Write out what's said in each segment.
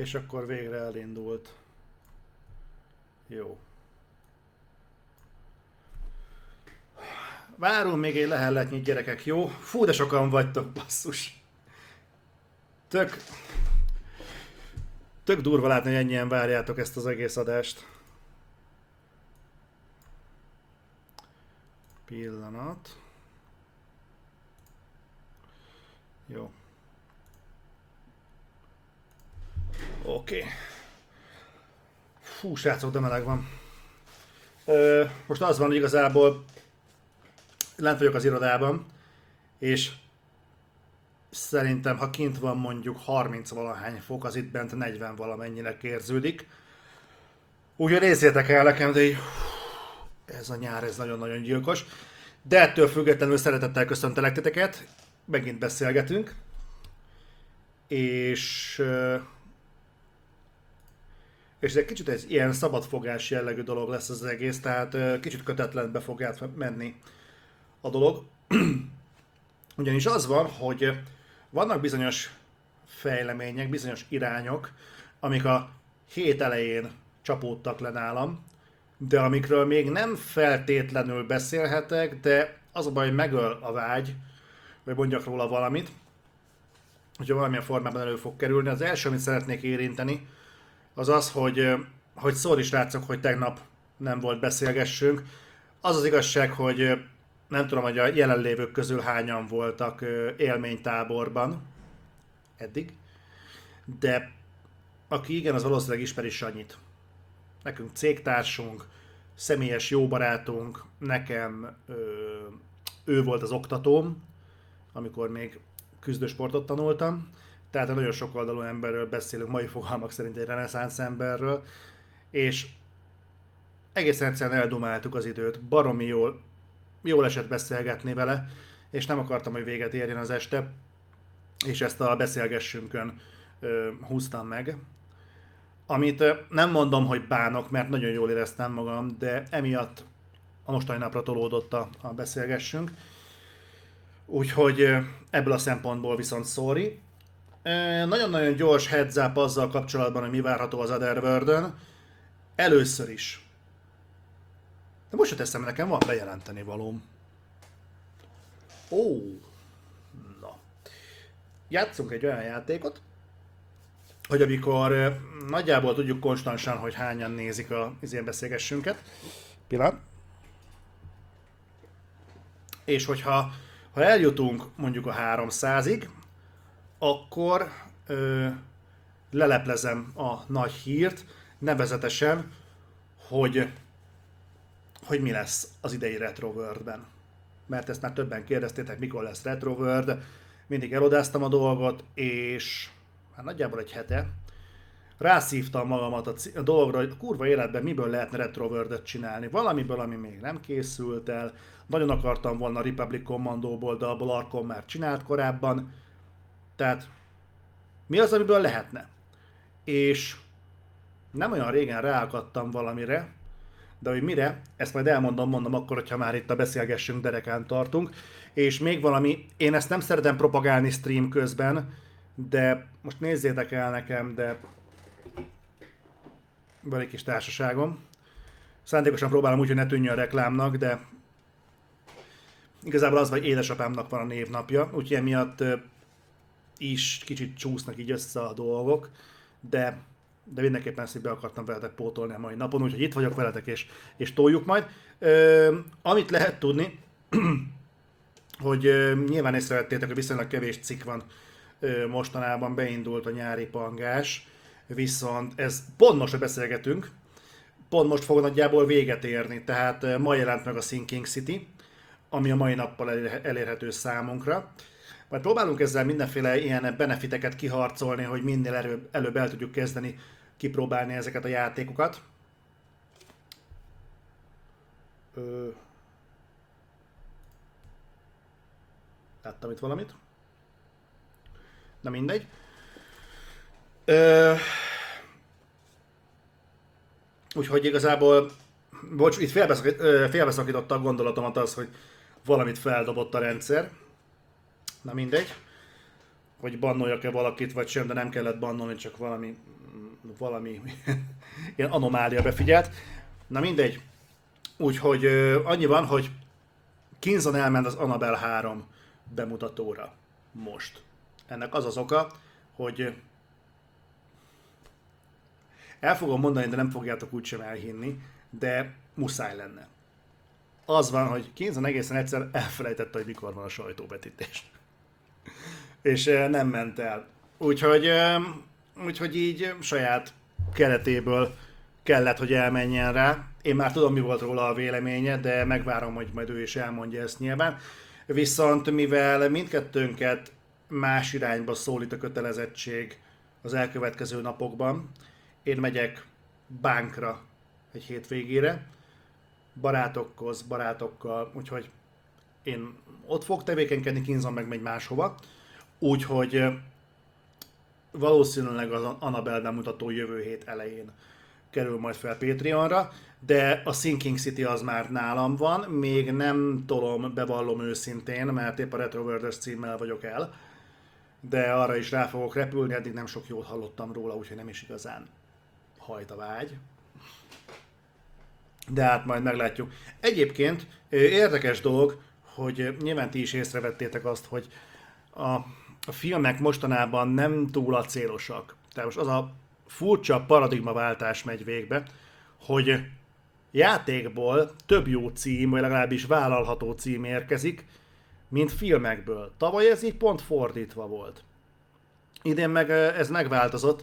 És akkor végre elindult. Jó. Várunk még egy lehelletnyi gyerekek, jó? Fú, de sokan vagytok, basszus. Tök... Tök durva látni, hogy ennyien várjátok ezt az egész adást. Pillanat. Jó. Oké. Okay. Fú, srácok, de meleg van. Ö, most az van, hogy igazából lent vagyok az irodában, és szerintem, ha kint van mondjuk 30 valahány fok, az itt bent 40 valamennyire érződik. Úgyhogy nézzétek el nekem, de így, ez a nyár, ez nagyon-nagyon gyilkos. De ettől függetlenül szeretettel köszöntelek titeket, megint beszélgetünk. És és ez egy kicsit egy ilyen szabadfogás jellegű dolog lesz az egész, tehát kicsit kötetlenbe fog menni a dolog. Ugyanis az van, hogy vannak bizonyos fejlemények, bizonyos irányok, amik a hét elején csapódtak le nálam, de amikről még nem feltétlenül beszélhetek, de az a baj, hogy megöl a vágy, vagy mondjak róla valamit, hogyha valamilyen formában elő fog kerülni. Az első, amit szeretnék érinteni, az az, hogy, hogy szól is látszok, hogy tegnap nem volt beszélgessünk. Az az igazság, hogy nem tudom, hogy a jelenlévők közül hányan voltak élménytáborban eddig, de aki igen, az valószínűleg ismeri Sanyit. Nekünk cégtársunk, személyes jó barátunk, nekem ő volt az oktatóm, amikor még küzdősportot tanultam, tehát egy nagyon sok oldalú emberről beszélünk, mai fogalmak szerint egy reneszánsz emberről, és egészen egyszerűen eldumáltuk az időt, baromi jól, jól esett beszélgetni vele, és nem akartam, hogy véget érjen az este, és ezt a beszélgessünkön ö, húztam meg. Amit ö, nem mondom, hogy bánok, mert nagyon jól éreztem magam, de emiatt a mostani napra tolódott a, a beszélgessünk. Úgyhogy ö, ebből a szempontból viszont sorry. Nagyon-nagyon gyors heads up azzal kapcsolatban, hogy mi várható az otherworld Először is. De most teszem, nekem van bejelenteni valóm. Ó, na. Játszunk egy olyan játékot, hogy amikor nagyjából tudjuk konstansan, hogy hányan nézik a ilyen beszélgessünket. Pillanat. És hogyha ha eljutunk mondjuk a 300-ig, akkor ö, leleplezem a nagy hírt, nevezetesen, hogy, hogy mi lesz az idei Retro World-ben. Mert ezt már többen kérdeztétek, mikor lesz Retro World. Mindig elodáztam a dolgot, és hát nagyjából egy hete rászívtam magamat a, c- a dologra, hogy a kurva életben miből lehetne Retro world csinálni. Valamiből, ami még nem készült el. Nagyon akartam volna Republic Commando-ból, de abból Arkom már csinált korábban tehát mi az, amiből lehetne? És nem olyan régen ráakadtam valamire, de hogy mire, ezt majd elmondom, mondom akkor, hogyha már itt a beszélgessünk derekán tartunk. És még valami, én ezt nem szeretem propagálni stream közben, de most nézzétek el nekem, de van egy kis társaságom. Szándékosan próbálom úgy, hogy ne tűnjön reklámnak, de igazából az, hogy édesapámnak van a névnapja, úgyhogy emiatt is kicsit csúsznak így össze a dolgok, de, de mindenképpen ezt be akartam veletek pótolni a mai napon, úgyhogy itt vagyok veletek, és, és toljuk majd. Ö, amit lehet tudni, hogy ö, nyilván észrevettétek, hogy viszonylag kevés cikk van ö, mostanában, beindult a nyári pangás, viszont ez pont most, hogy beszélgetünk, pont most fog nagyjából véget érni, tehát ma jelent meg a Sinking City, ami a mai nappal elérhető számunkra. Majd próbálunk ezzel mindenféle ilyen benefiteket kiharcolni, hogy minél előbb, előbb el tudjuk kezdeni kipróbálni ezeket a játékokat. Ö... Láttam itt valamit. Na mindegy. Ö... Úgyhogy igazából bocs, itt félbeszakít, gondolatomat az, hogy valamit feldobott a rendszer. Na mindegy. Hogy bannoljak-e valakit, vagy sem, de nem kellett bannolni, csak valami, valami ilyen anomália befigyelt. Na mindegy. Úgyhogy annyi van, hogy Kinzon elment az Annabelle 3 bemutatóra most. Ennek az az oka, hogy el fogom mondani, de nem fogjátok úgysem elhinni, de muszáj lenne. Az van, hogy Kinzon egészen egyszer elfelejtette, hogy mikor van a sajtóbetítés. És nem ment el. Úgyhogy, úgyhogy így saját keretéből kellett, hogy elmenjen rá. Én már tudom, mi volt róla a véleménye, de megvárom, hogy majd ő is elmondja ezt nyilván. Viszont mivel mindkettőnket más irányba szólít a kötelezettség az elkövetkező napokban, én megyek bánkra egy hétvégére, barátokhoz, barátokkal, úgyhogy én ott fog tevékenykedni, Kinzon meg megy máshova, úgyhogy valószínűleg az Annabelle bemutató jövő hét elején kerül majd fel Patreonra, de a Sinking City az már nálam van, még nem tolom, bevallom őszintén, mert épp a Retroverdes címmel vagyok el, de arra is rá fogok repülni, eddig nem sok jót hallottam róla, úgyhogy nem is igazán hajt a vágy. De hát majd meglátjuk. Egyébként érdekes dolog, hogy nyilván ti is észrevettétek azt, hogy a, a filmek mostanában nem túl acélosak. Tehát most az a furcsa paradigmaváltás megy végbe, hogy játékból több jó cím, vagy legalábbis vállalható cím érkezik, mint filmekből. Tavaly ez így pont fordítva volt. Idén meg ez megváltozott,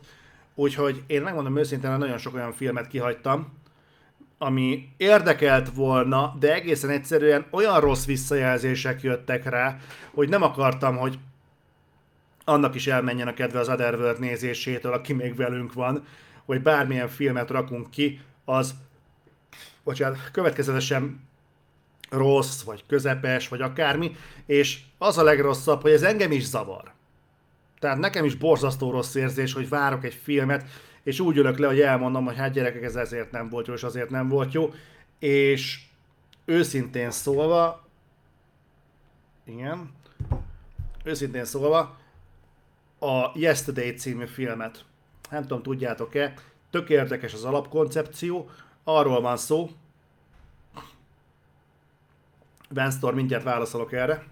úgyhogy én megmondom őszintén, hogy nagyon sok olyan filmet kihagytam, ami érdekelt volna, de egészen egyszerűen olyan rossz visszajelzések jöttek rá, hogy nem akartam, hogy annak is elmenjen a kedve az Otherworld nézésétől, aki még velünk van, hogy bármilyen filmet rakunk ki, az bocsánat, következetesen rossz, vagy közepes, vagy akármi, és az a legrosszabb, hogy ez engem is zavar. Tehát nekem is borzasztó rossz érzés, hogy várok egy filmet, és úgy ülök le, hogy elmondom, hogy hát gyerekek, ez ezért nem volt jó, és azért nem volt jó, és őszintén szólva, igen, őszintén szólva, a Yesterday című filmet, nem tudom, tudjátok-e, tök érdekes az alapkoncepció, arról van szó, Vanstor, mindjárt válaszolok erre.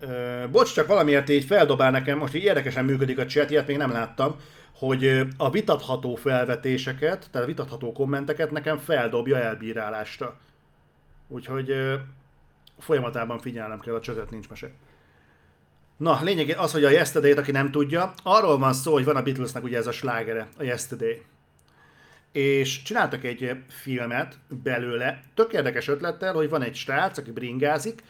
Ö, bocs, csak valamiért így feldobál nekem, most így érdekesen működik a chat, ilyet még nem láttam, hogy a vitatható felvetéseket, tehát a vitatható kommenteket nekem feldobja elbírálásra. Úgyhogy folyamatában figyelnem kell, a csatet nincs mese. Na, lényeg az, hogy a yesterday aki nem tudja, arról van szó, hogy van a Beatlesnek ugye ez a slágere, a Yesterday és csináltak egy filmet belőle, tök érdekes ötlettel, hogy van egy srác, aki bringázik,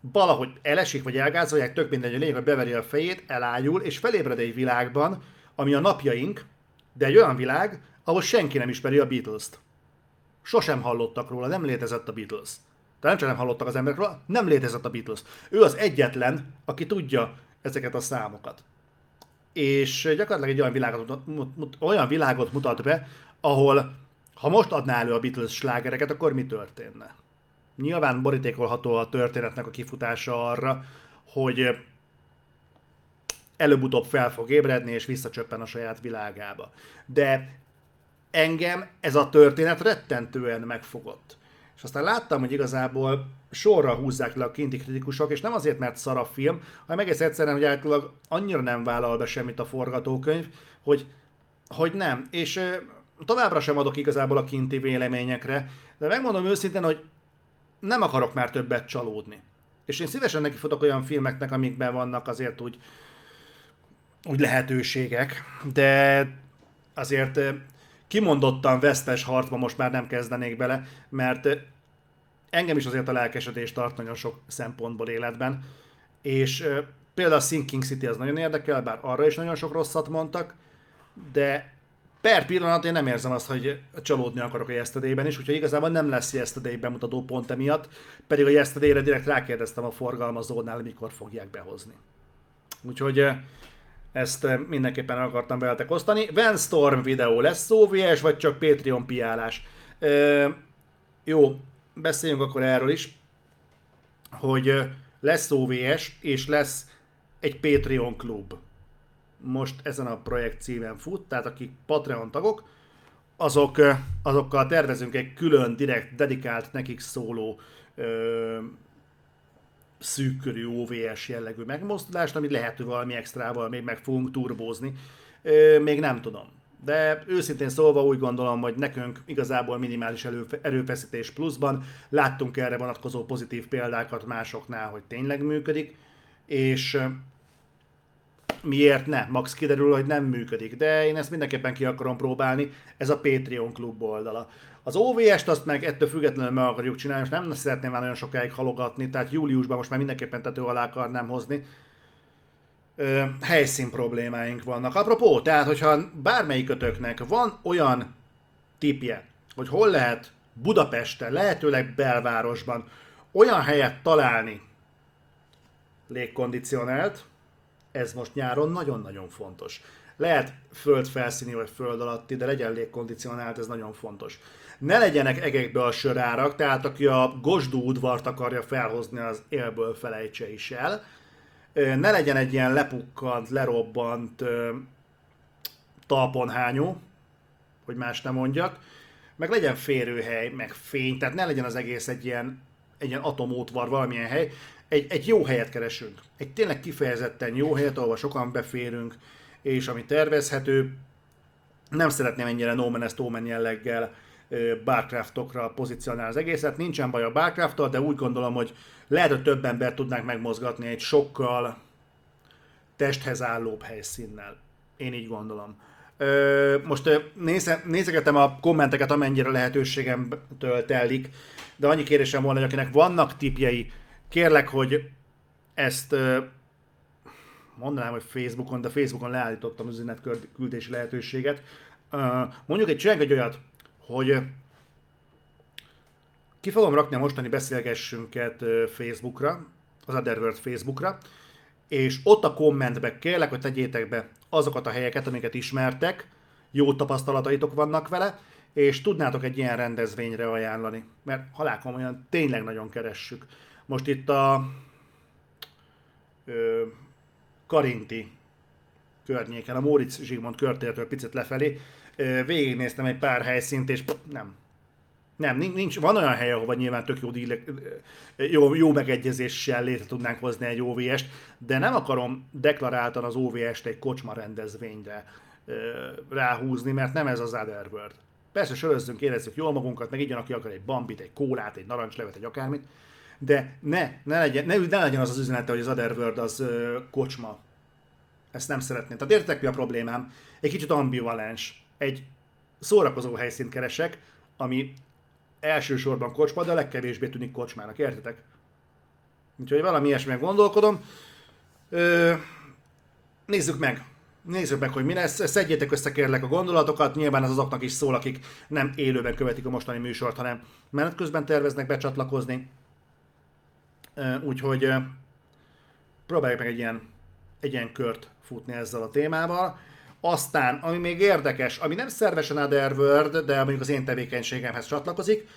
valahogy elesik vagy elgázolják, tök mindegy, a lényeg, hogy beveri a fejét, elájul, és felébred egy világban, ami a napjaink, de egy olyan világ, ahol senki nem ismeri a Beatles-t. Sosem hallottak róla, nem létezett a Beatles. Tehát nem csak nem hallottak az emberekről, nem létezett a Beatles. Ő az egyetlen, aki tudja ezeket a számokat. És gyakorlatilag egy olyan világot, olyan világot mutat be, ahol ha most adná elő a Beatles slágereket, akkor mi történne? Nyilván borítékolható a történetnek a kifutása arra, hogy előbb-utóbb fel fog ébredni, és visszacsöppen a saját világába. De engem ez a történet rettentően megfogott. És aztán láttam, hogy igazából sorra húzzák le a kinti kritikusok, és nem azért, mert szar a film, hanem egész egyszerűen, hogy általában annyira nem vállal be semmit a forgatókönyv, hogy, hogy nem. És továbbra sem adok igazából a kinti véleményekre, de megmondom őszintén, hogy nem akarok már többet csalódni. És én szívesen neki futok olyan filmeknek, amikben vannak azért úgy, úgy lehetőségek, de azért kimondottan vesztes harcba most már nem kezdenék bele, mert engem is azért a lelkesedés tart nagyon sok szempontból életben, és például a Sinking City az nagyon érdekel, bár arra is nagyon sok rosszat mondtak, de per pillanat én nem érzem azt, hogy csalódni akarok a Yesterday-ben is, úgyhogy igazából nem lesz Yesterday bemutató pont emiatt, pedig a Yesterday-re direkt rákérdeztem a forgalmazónál, mikor fogják behozni. Úgyhogy ezt eh, mindenképpen akartam veletek osztani. Van Storm videó lesz OVS, vagy csak Patreon piálás? Jó, beszéljünk akkor erről is, hogy lesz OVS, és lesz egy Patreon klub. Most ezen a projekt címen fut, tehát akik Patreon tagok, azok, azokkal tervezünk egy külön, direkt, dedikált, nekik szóló ö, szűkkörű OVS jellegű megmozdulást, amit lehet, hogy valami extrával még meg fogunk turbózni. Még nem tudom. De őszintén szólva úgy gondolom, hogy nekünk igazából minimális erőfeszítés pluszban láttunk erre vonatkozó pozitív példákat másoknál, hogy tényleg működik, és miért ne? Max kiderül, hogy nem működik, de én ezt mindenképpen ki akarom próbálni, ez a Patreon klub oldala. Az OVS-t azt meg ettől függetlenül meg akarjuk csinálni, és nem szeretném már nagyon sokáig halogatni, tehát júliusban most már mindenképpen tető alá akarnám hozni. Ö, helyszín problémáink vannak. Apropó, tehát hogyha bármelyikötöknek van olyan tipje, hogy hol lehet Budapesten, lehetőleg belvárosban olyan helyet találni, légkondicionált, ez most nyáron nagyon-nagyon fontos. Lehet földfelszíni vagy föld alatti, de legyen légkondicionált, ez nagyon fontos. Ne legyenek egekbe a sörárak, tehát aki a Gosdú udvart akarja felhozni, az élből felejtse is el. Ne legyen egy ilyen lepukkant, lerobbant talponhányó, hogy más nem mondjak, meg legyen férőhely, meg fény, tehát ne legyen az egész egy ilyen, egy ilyen atomótvar, valamilyen hely, egy, egy jó helyet keresünk. Egy tényleg kifejezetten jó helyet, ahol sokan beférünk, és ami tervezhető. Nem szeretném ennyire No Man's Omen jelleggel barcraftokra pozícionálni az egészet. Nincsen baj a barcraft de úgy gondolom, hogy lehet, hogy több ember tudnánk megmozgatni egy sokkal testhez állóbb helyszínnel. Én így gondolom. Most néze, nézegetem a kommenteket, amennyire lehetőségemtől telik, de annyi kérésem volna, hogy akinek vannak tipjei, kérlek, hogy ezt mondanám, hogy Facebookon, de Facebookon leállítottam az üzenetküldési lehetőséget. Mondjuk egy csináljuk egy olyat, hogy ki fogom rakni a mostani beszélgessünket Facebookra, az Otherworld Facebookra, és ott a kommentbe kérlek, hogy tegyétek be azokat a helyeket, amiket ismertek, jó tapasztalataitok vannak vele, és tudnátok egy ilyen rendezvényre ajánlani, mert halálkomolyan tényleg nagyon keressük. Most itt a ö, Karinti környéken, a Móricz Zsigmond körtértől picit lefelé, végignéztem egy pár helyszínt, és nem. Nem, nincs, van olyan hely, ahova nyilván tök jó, díle, jó, jó megegyezéssel létre tudnánk hozni egy OVS-t, de nem akarom deklaráltan az OVS-t egy kocsma rendezvényre ráhúzni, mert nem ez az Otherworld. Persze sörözzünk, érezzük jól magunkat, meg igyan, aki akar egy bambit, egy kólát, egy narancslevet, egy akármit, de ne, ne legyen, ne, ne legyen az az üzenete, hogy az Otherworld az ö, kocsma. Ezt nem szeretném. Tehát értek mi a problémám? Egy kicsit ambivalens. Egy szórakozó helyszínt keresek, ami elsősorban kocsma, de a legkevésbé tűnik kocsmának, értetek? Úgyhogy valami ilyesmilyen gondolkodom. Ö, nézzük meg. Nézzük meg, hogy mi lesz. Szedjétek össze kérlek a gondolatokat. Nyilván ez azoknak is szól, akik nem élőben követik a mostani műsort, hanem menet közben terveznek becsatlakozni. Úgyhogy próbáljuk meg egy ilyen, egy ilyen kört futni ezzel a témával. Aztán, ami még érdekes, ami nem szervesen Otherworld, de mondjuk az én tevékenységemhez csatlakozik,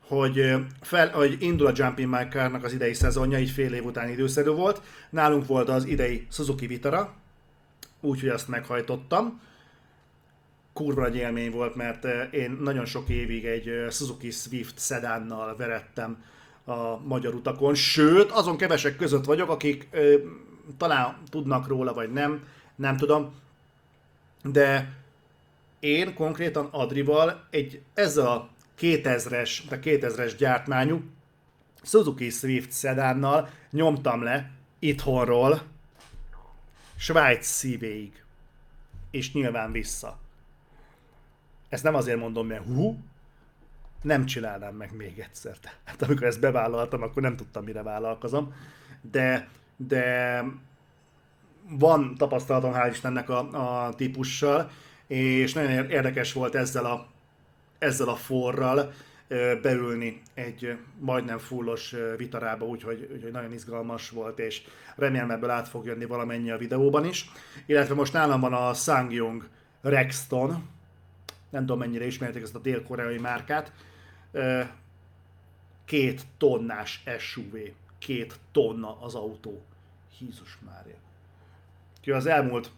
hogy, fel, hogy indul a Jumping My Car-nak az idei szezonja, így fél év után időszerű volt. Nálunk volt az idei Suzuki Vitara, úgyhogy azt meghajtottam. Kurva nagy élmény volt, mert én nagyon sok évig egy Suzuki Swift sedánnal verettem a magyar utakon, sőt, azon kevesek között vagyok, akik ö, talán tudnak róla, vagy nem, nem tudom, de én konkrétan Adrival egy ez a 2000-es, de 2000-es gyártmányú Suzuki Swift szedánnal nyomtam le itthonról Svájc szívéig. És nyilván vissza. Ezt nem azért mondom, mert hú, nem csinálnám meg még egyszer. Tehát amikor ezt bevállaltam, akkor nem tudtam, mire vállalkozom. De, de van tapasztalatom, hál' Istennek a, a típussal, és nagyon érdekes volt ezzel a, ezzel a forral beülni egy majdnem fullos vitarába, úgyhogy, úgyhogy nagyon izgalmas volt, és remélem ebből át fog jönni valamennyi a videóban is. Illetve most nálam van a Sangyong Rexton, nem tudom mennyire ismerték ezt a dél-koreai márkát, két tonnás SUV, két tonna az autó. Hízus Mária. Ki az elmúlt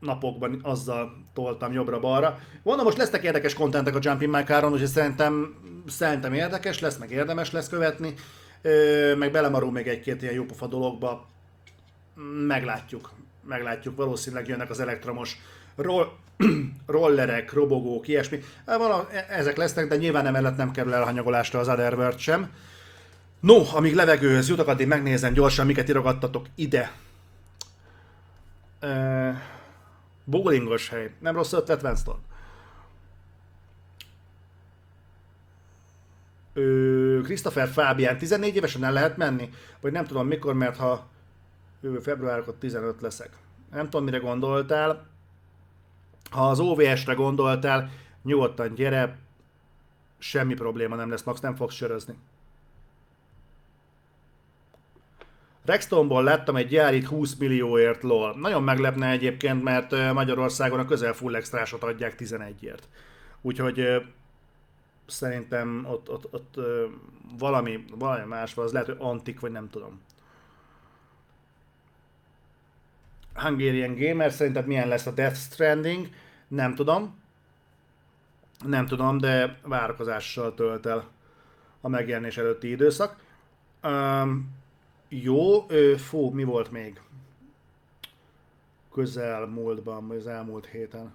napokban azzal toltam jobbra-balra. Mondom, most lesznek érdekes kontentek a Jumping My Car-on, úgyhogy szerintem, szerintem érdekes lesz, meg érdemes lesz követni, meg belemarul még egy-két ilyen jópofa dologba. Meglátjuk, meglátjuk, valószínűleg jönnek az elektromos roll, rollerek, robogók, ilyesmi. Vala, e, ezek lesznek, de nyilván emellett nem kerül elhanyagolásra az Otherworld sem. No, amíg levegőhöz jutok, addig megnézem gyorsan, miket irogattatok ide. Uh, bowlingos hely. Nem rossz ötlet, Winston? Ö, Christopher Fabian, 14 évesen el lehet menni? Vagy nem tudom mikor, mert ha jövő februárkor 15 leszek. Nem tudom, mire gondoltál. Ha az OVS-re gondoltál, nyugodtan gyere, semmi probléma nem lesz, Max nem fogsz sörözni. Rextonból láttam egy gyárit 20 millióért lol. Nagyon meglepne egyébként, mert Magyarországon a közel full extrásot adják 11-ért. Úgyhogy szerintem ott, ott, ott valami, valami más van, az lehet, hogy antik, vagy nem tudom. Hungarian Gamer szerinted milyen lesz a Death Stranding? Nem tudom. Nem tudom, de várakozással tölt el a megjelenés előtti időszak. Um, jó, ö, fú, mi volt még? Közel múltban, vagy az elmúlt héten.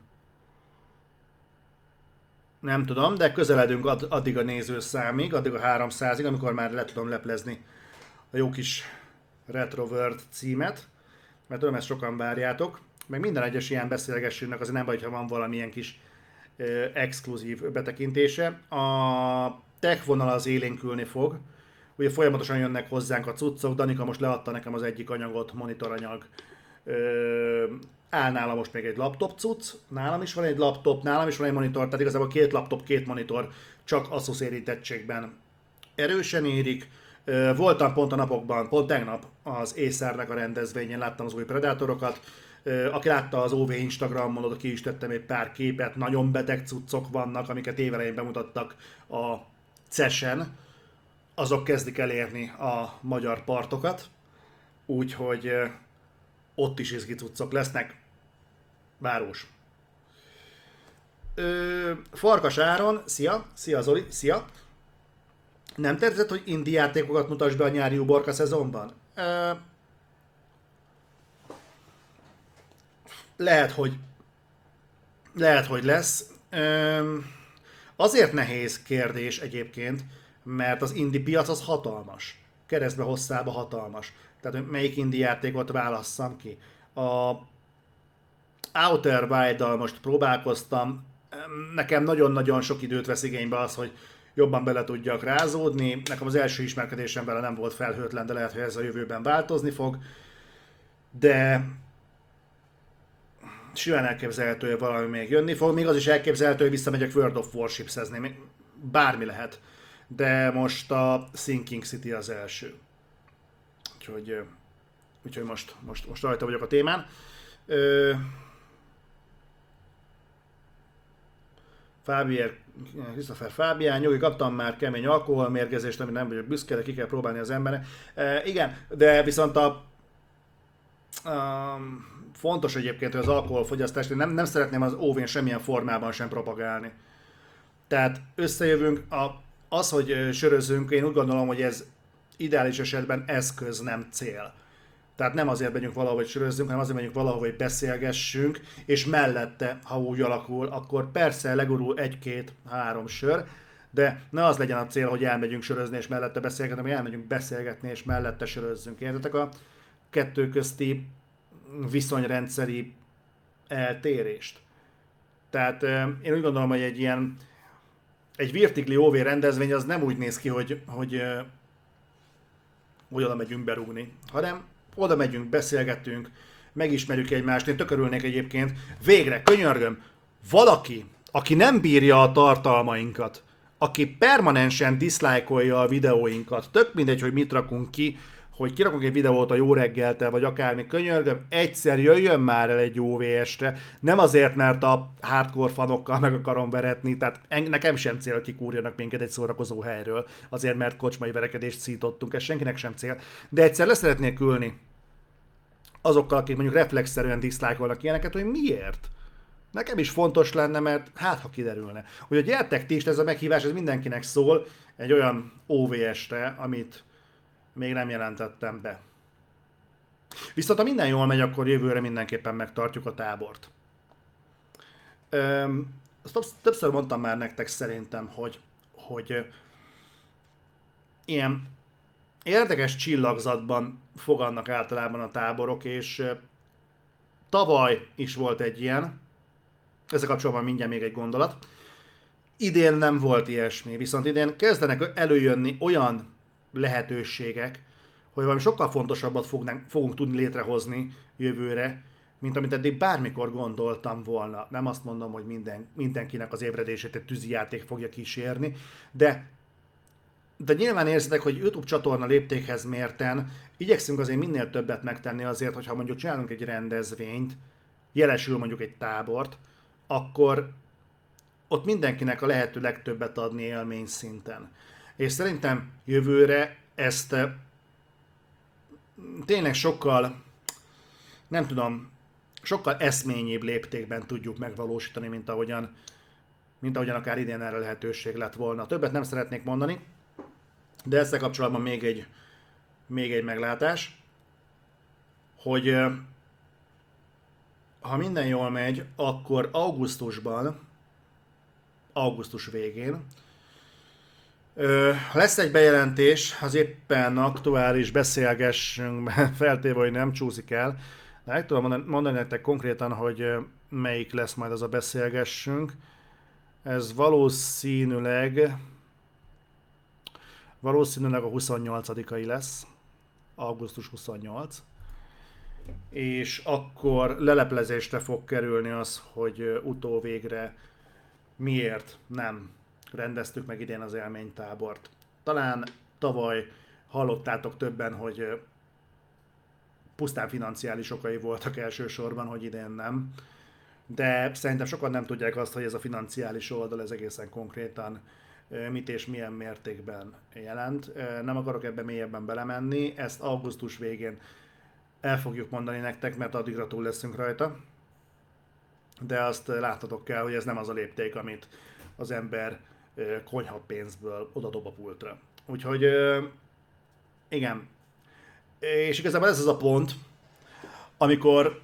Nem tudom, de közeledünk addig a nézőszámig, addig a 300-ig, amikor már le tudom leplezni a jó kis Retro World címet, mert tudom, ezt sokan várjátok. Meg minden egyes ilyen beszélgessőnek azért nem baj, ha van valamilyen kis ö, exkluzív betekintése. A tech vonal az élénkülni fog, ugye folyamatosan jönnek hozzánk a cuccok, Danika most leadta nekem az egyik anyagot, monitoranyag. Ö, áll nála most még egy laptop cucc, nálam is van egy laptop, nálam is van egy monitor, tehát igazából két laptop, két monitor, csak Asus érintettségben erősen érik. Voltam pont a napokban, pont tegnap az Acernek a rendezvényen, láttam az új Predátorokat, aki látta az OV Instagramon, oda ki is tettem egy pár képet, nagyon beteg cuccok vannak, amiket évelején bemutattak a CES-en, azok kezdik elérni a magyar partokat, úgyhogy ott is izgi cuccok lesznek. Város. Ö, Farkas Áron, szia, szia Zoli, szia. Nem tetszett, hogy indi játékokat mutass be a nyári uborka szezonban? Ö, lehet, hogy lehet, hogy lesz. Ö, azért nehéz kérdés egyébként, mert az indie piac az hatalmas. Keresztbe hosszába hatalmas. Tehát, hogy melyik indie játékot válasszam ki. A Outer wild most próbálkoztam, nekem nagyon-nagyon sok időt vesz igénybe az, hogy jobban bele tudjak rázódni. Nekem az első ismerkedésem vele nem volt felhőtlen, de lehet, hogy ez a jövőben változni fog. De simán elképzelhető, hogy valami még jönni fog. Még az is elképzelhető, hogy visszamegyek World of Warships-ezni. Bármi lehet de most a Sinking City az első. Úgyhogy, úgyhogy most, most, most rajta vagyok a témán. Ö, Fábier, Christopher Fábián, nyugi, kaptam már kemény alkoholmérgezést, ami nem vagyok büszke, de ki kell próbálni az embernek. E, igen, de viszont a, a fontos egyébként, hogy az alkoholfogyasztást nem, nem szeretném az óvén semmilyen formában sem propagálni. Tehát összejövünk, a az, hogy sörözünk, én úgy gondolom, hogy ez ideális esetben eszköz, nem cél. Tehát nem azért megyünk valahol, hogy sörözzünk, hanem azért megyünk valahol, hogy beszélgessünk, és mellette, ha úgy alakul, akkor persze legurul egy-két-három sör, de ne az legyen a cél, hogy elmegyünk sörözni és mellette beszélgetni, hanem elmegyünk beszélgetni és mellette sörözzünk. Értetek a kettő közti viszonyrendszeri eltérést? Tehát én úgy gondolom, hogy egy ilyen egy Vertically OV rendezvény az nem úgy néz ki, hogy, hogy, hogy oda megyünk berúgni, hanem oda megyünk, beszélgetünk, megismerjük egymást. Én tök örülnék egyébként. Végre, könyörgöm, valaki, aki nem bírja a tartalmainkat, aki permanensen diszlájkolja a videóinkat, tök mindegy, hogy mit rakunk ki, hogy kirakok egy videót a jó reggelte, vagy akármi könyörgöm, egyszer jöjjön már el egy OVS-re. Nem azért, mert a hardcore fanokkal meg akarom veretni, tehát nekem sem cél, hogy kikúrjanak minket egy szórakozó helyről, azért, mert kocsmai verekedést szítottunk, ez senkinek sem cél. De egyszer le szeretnék ülni azokkal, akik mondjuk reflexzerűen diszlájkolnak ilyeneket, hogy miért? Nekem is fontos lenne, mert hát ha kiderülne. Hogy gyertek ti is, ez a meghívás, ez mindenkinek szól, egy olyan OVS-re, amit még nem jelentettem be. Viszont ha minden jól megy, akkor jövőre mindenképpen megtartjuk a tábort. Azt többször mondtam már nektek szerintem, hogy, hogy ilyen érdekes csillagzatban fogadnak általában a táborok, és tavaly is volt egy ilyen, ezzel kapcsolatban mindjárt még egy gondolat. Idén nem volt ilyesmi, viszont idén kezdenek előjönni olyan lehetőségek, hogy valami sokkal fontosabbat fognánk, fogunk tudni létrehozni jövőre, mint amit eddig bármikor gondoltam volna. Nem azt mondom, hogy minden, mindenkinek az ébredését egy tűzijáték fogja kísérni, de de nyilván érzitek, hogy YouTube csatorna léptékhez mérten igyekszünk azért minél többet megtenni azért, hogyha mondjuk csinálunk egy rendezvényt, jelesül mondjuk egy tábort, akkor ott mindenkinek a lehető legtöbbet adni élmény szinten. És szerintem jövőre ezt eh, tényleg sokkal, nem tudom, sokkal eszményébb léptékben tudjuk megvalósítani, mint ahogyan, mint ahogyan akár idén erre lehetőség lett volna. Többet nem szeretnék mondani, de ezzel kapcsolatban még egy, még egy meglátás, hogy eh, ha minden jól megy, akkor augusztusban, augusztus végén, lesz egy bejelentés, az éppen aktuális beszélgessünk, feltéve, hogy nem csúszik el. De meg tudom mondani nektek konkrétan, hogy melyik lesz majd az a beszélgessünk. Ez valószínűleg valószínűleg a 28-ai lesz, augusztus 28 és akkor leleplezésre fog kerülni az, hogy utóvégre miért nem rendeztük meg idén az élménytábort. Talán tavaly hallottátok többen, hogy pusztán financiális okai voltak elsősorban, hogy idén nem. De szerintem sokan nem tudják azt, hogy ez a financiális oldal ez egészen konkrétan mit és milyen mértékben jelent. Nem akarok ebbe mélyebben belemenni, ezt augusztus végén el fogjuk mondani nektek, mert addigra túl leszünk rajta. De azt láttatok kell, hogy ez nem az a lépték, amit az ember konyha pénzből oda dob a pultra. Úgyhogy igen. És igazából ez az a pont, amikor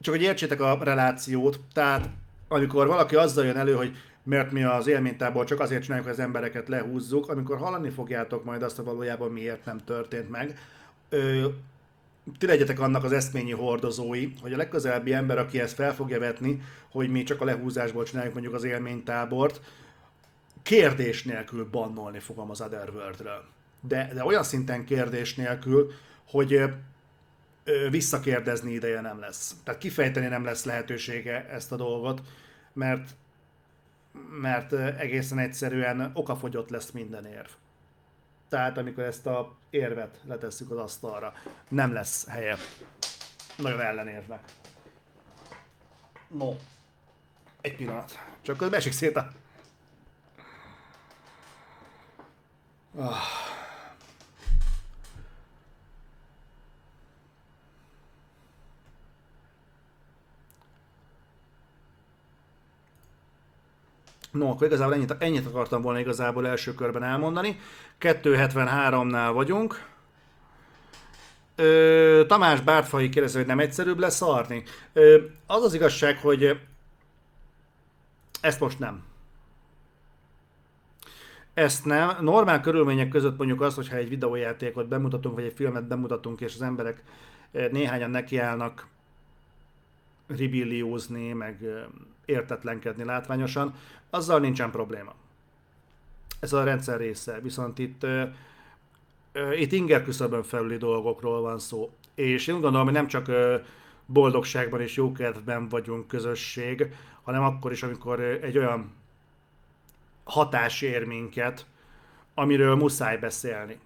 csak hogy értsétek a relációt, tehát amikor valaki azzal jön elő, hogy mert mi az élménytából csak azért csináljuk, hogy az embereket lehúzzuk, amikor hallani fogjátok majd azt, hogy valójában miért nem történt meg, ti legyetek annak az eszményi hordozói, hogy a legközelebbi ember, aki ezt fel fogja vetni, hogy mi csak a lehúzásból csináljuk mondjuk az élménytábort, kérdés nélkül bannolni fogom az Otherworld-ről. De, de olyan szinten kérdés nélkül, hogy visszakérdezni ideje nem lesz. Tehát kifejteni nem lesz lehetősége ezt a dolgot, mert, mert egészen egyszerűen okafogyott lesz minden érv. Tehát amikor ezt a érvet letesszük az asztalra, nem lesz helye nagyon ellenérvnek. No, egy pillanat. Csak közben esik szét a Ah. No, akkor igazából ennyit, ennyit akartam volna igazából első körben elmondani. 273-nál vagyunk. Ö, Tamás Bártfai kérdezi, hogy nem egyszerűbb lesz szarni. Ö, az az igazság, hogy ezt most nem. Ezt nem. Normál körülmények között mondjuk az, hogyha egy videójátékot bemutatunk, vagy egy filmet bemutatunk, és az emberek eh, néhányan nekiállnak ribilliózni, meg eh, értetlenkedni látványosan, azzal nincsen probléma. Ez a rendszer része. Viszont itt, uh, itt inger küszöbön felüli dolgokról van szó. És én gondolom, hogy nem csak boldogságban és jókedvben vagyunk közösség, hanem akkor is, amikor egy olyan hatás ér minket, amiről muszáj beszélni.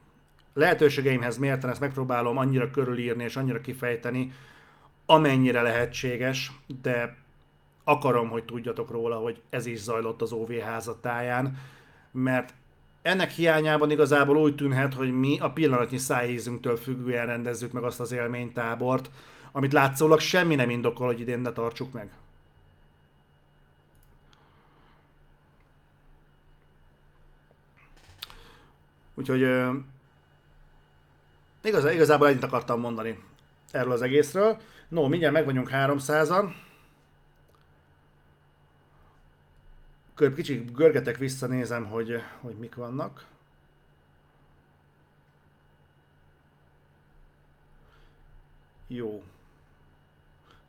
lehetőségeimhez mérten ezt megpróbálom annyira körülírni és annyira kifejteni, amennyire lehetséges, de akarom, hogy tudjatok róla, hogy ez is zajlott az OV házatáján, mert ennek hiányában igazából úgy tűnhet, hogy mi a pillanatnyi szájízünktől függően rendezzük meg azt az élménytábort, amit látszólag semmi nem indokol, hogy idén ne tartsuk meg. Úgyhogy igaz, igazából ennyit akartam mondani erről az egészről. No, mindjárt meg vagyunk 300-an. Kicsit görgetek vissza, nézem, hogy, hogy mik vannak. Jó.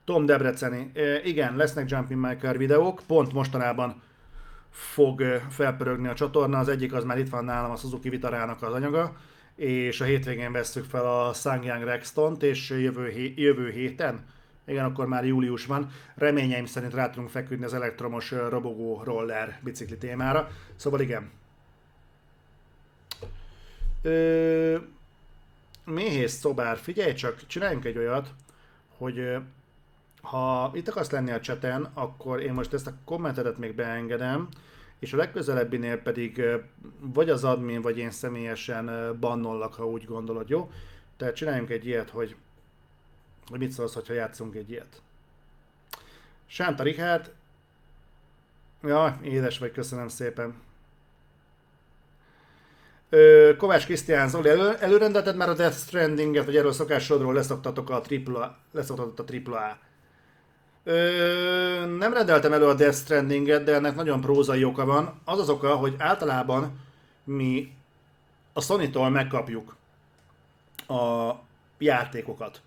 Tom Debreceni. E, igen, lesznek Jumping Maker videók, pont mostanában fog felpörögni a csatorna. Az egyik az már itt van nálam, a Suzuki Vitarának az anyaga, és a hétvégén vesszük fel a Sangyang Rextont, és jövő, hé- jövő héten, igen, akkor már július van, reményeim szerint rá tudunk feküdni az elektromos robogó roller bicikli témára. Szóval igen. Ö, méhész szobár, figyelj csak, csináljunk egy olyat, hogy ha itt akarsz lenni a cseten, akkor én most ezt a kommentedet még beengedem, és a legközelebbinél pedig vagy az admin, vagy én személyesen bannollak, ha úgy gondolod, jó? Tehát csináljunk egy ilyet, hogy, hogy mit szólsz, ha játszunk egy ilyet. Sánta Richard, ja, édes vagy, köszönöm szépen. Kovács Krisztián Zoli, elő, előrendelted már a Death Stranding-et, vagy erről szokásodról leszoktatok a tripla, leszoktatott a tripla Ö, nem rendeltem elő a Death Stranding-et, de ennek nagyon prózai oka van. Az az oka, hogy általában mi a Sony-tól megkapjuk a játékokat.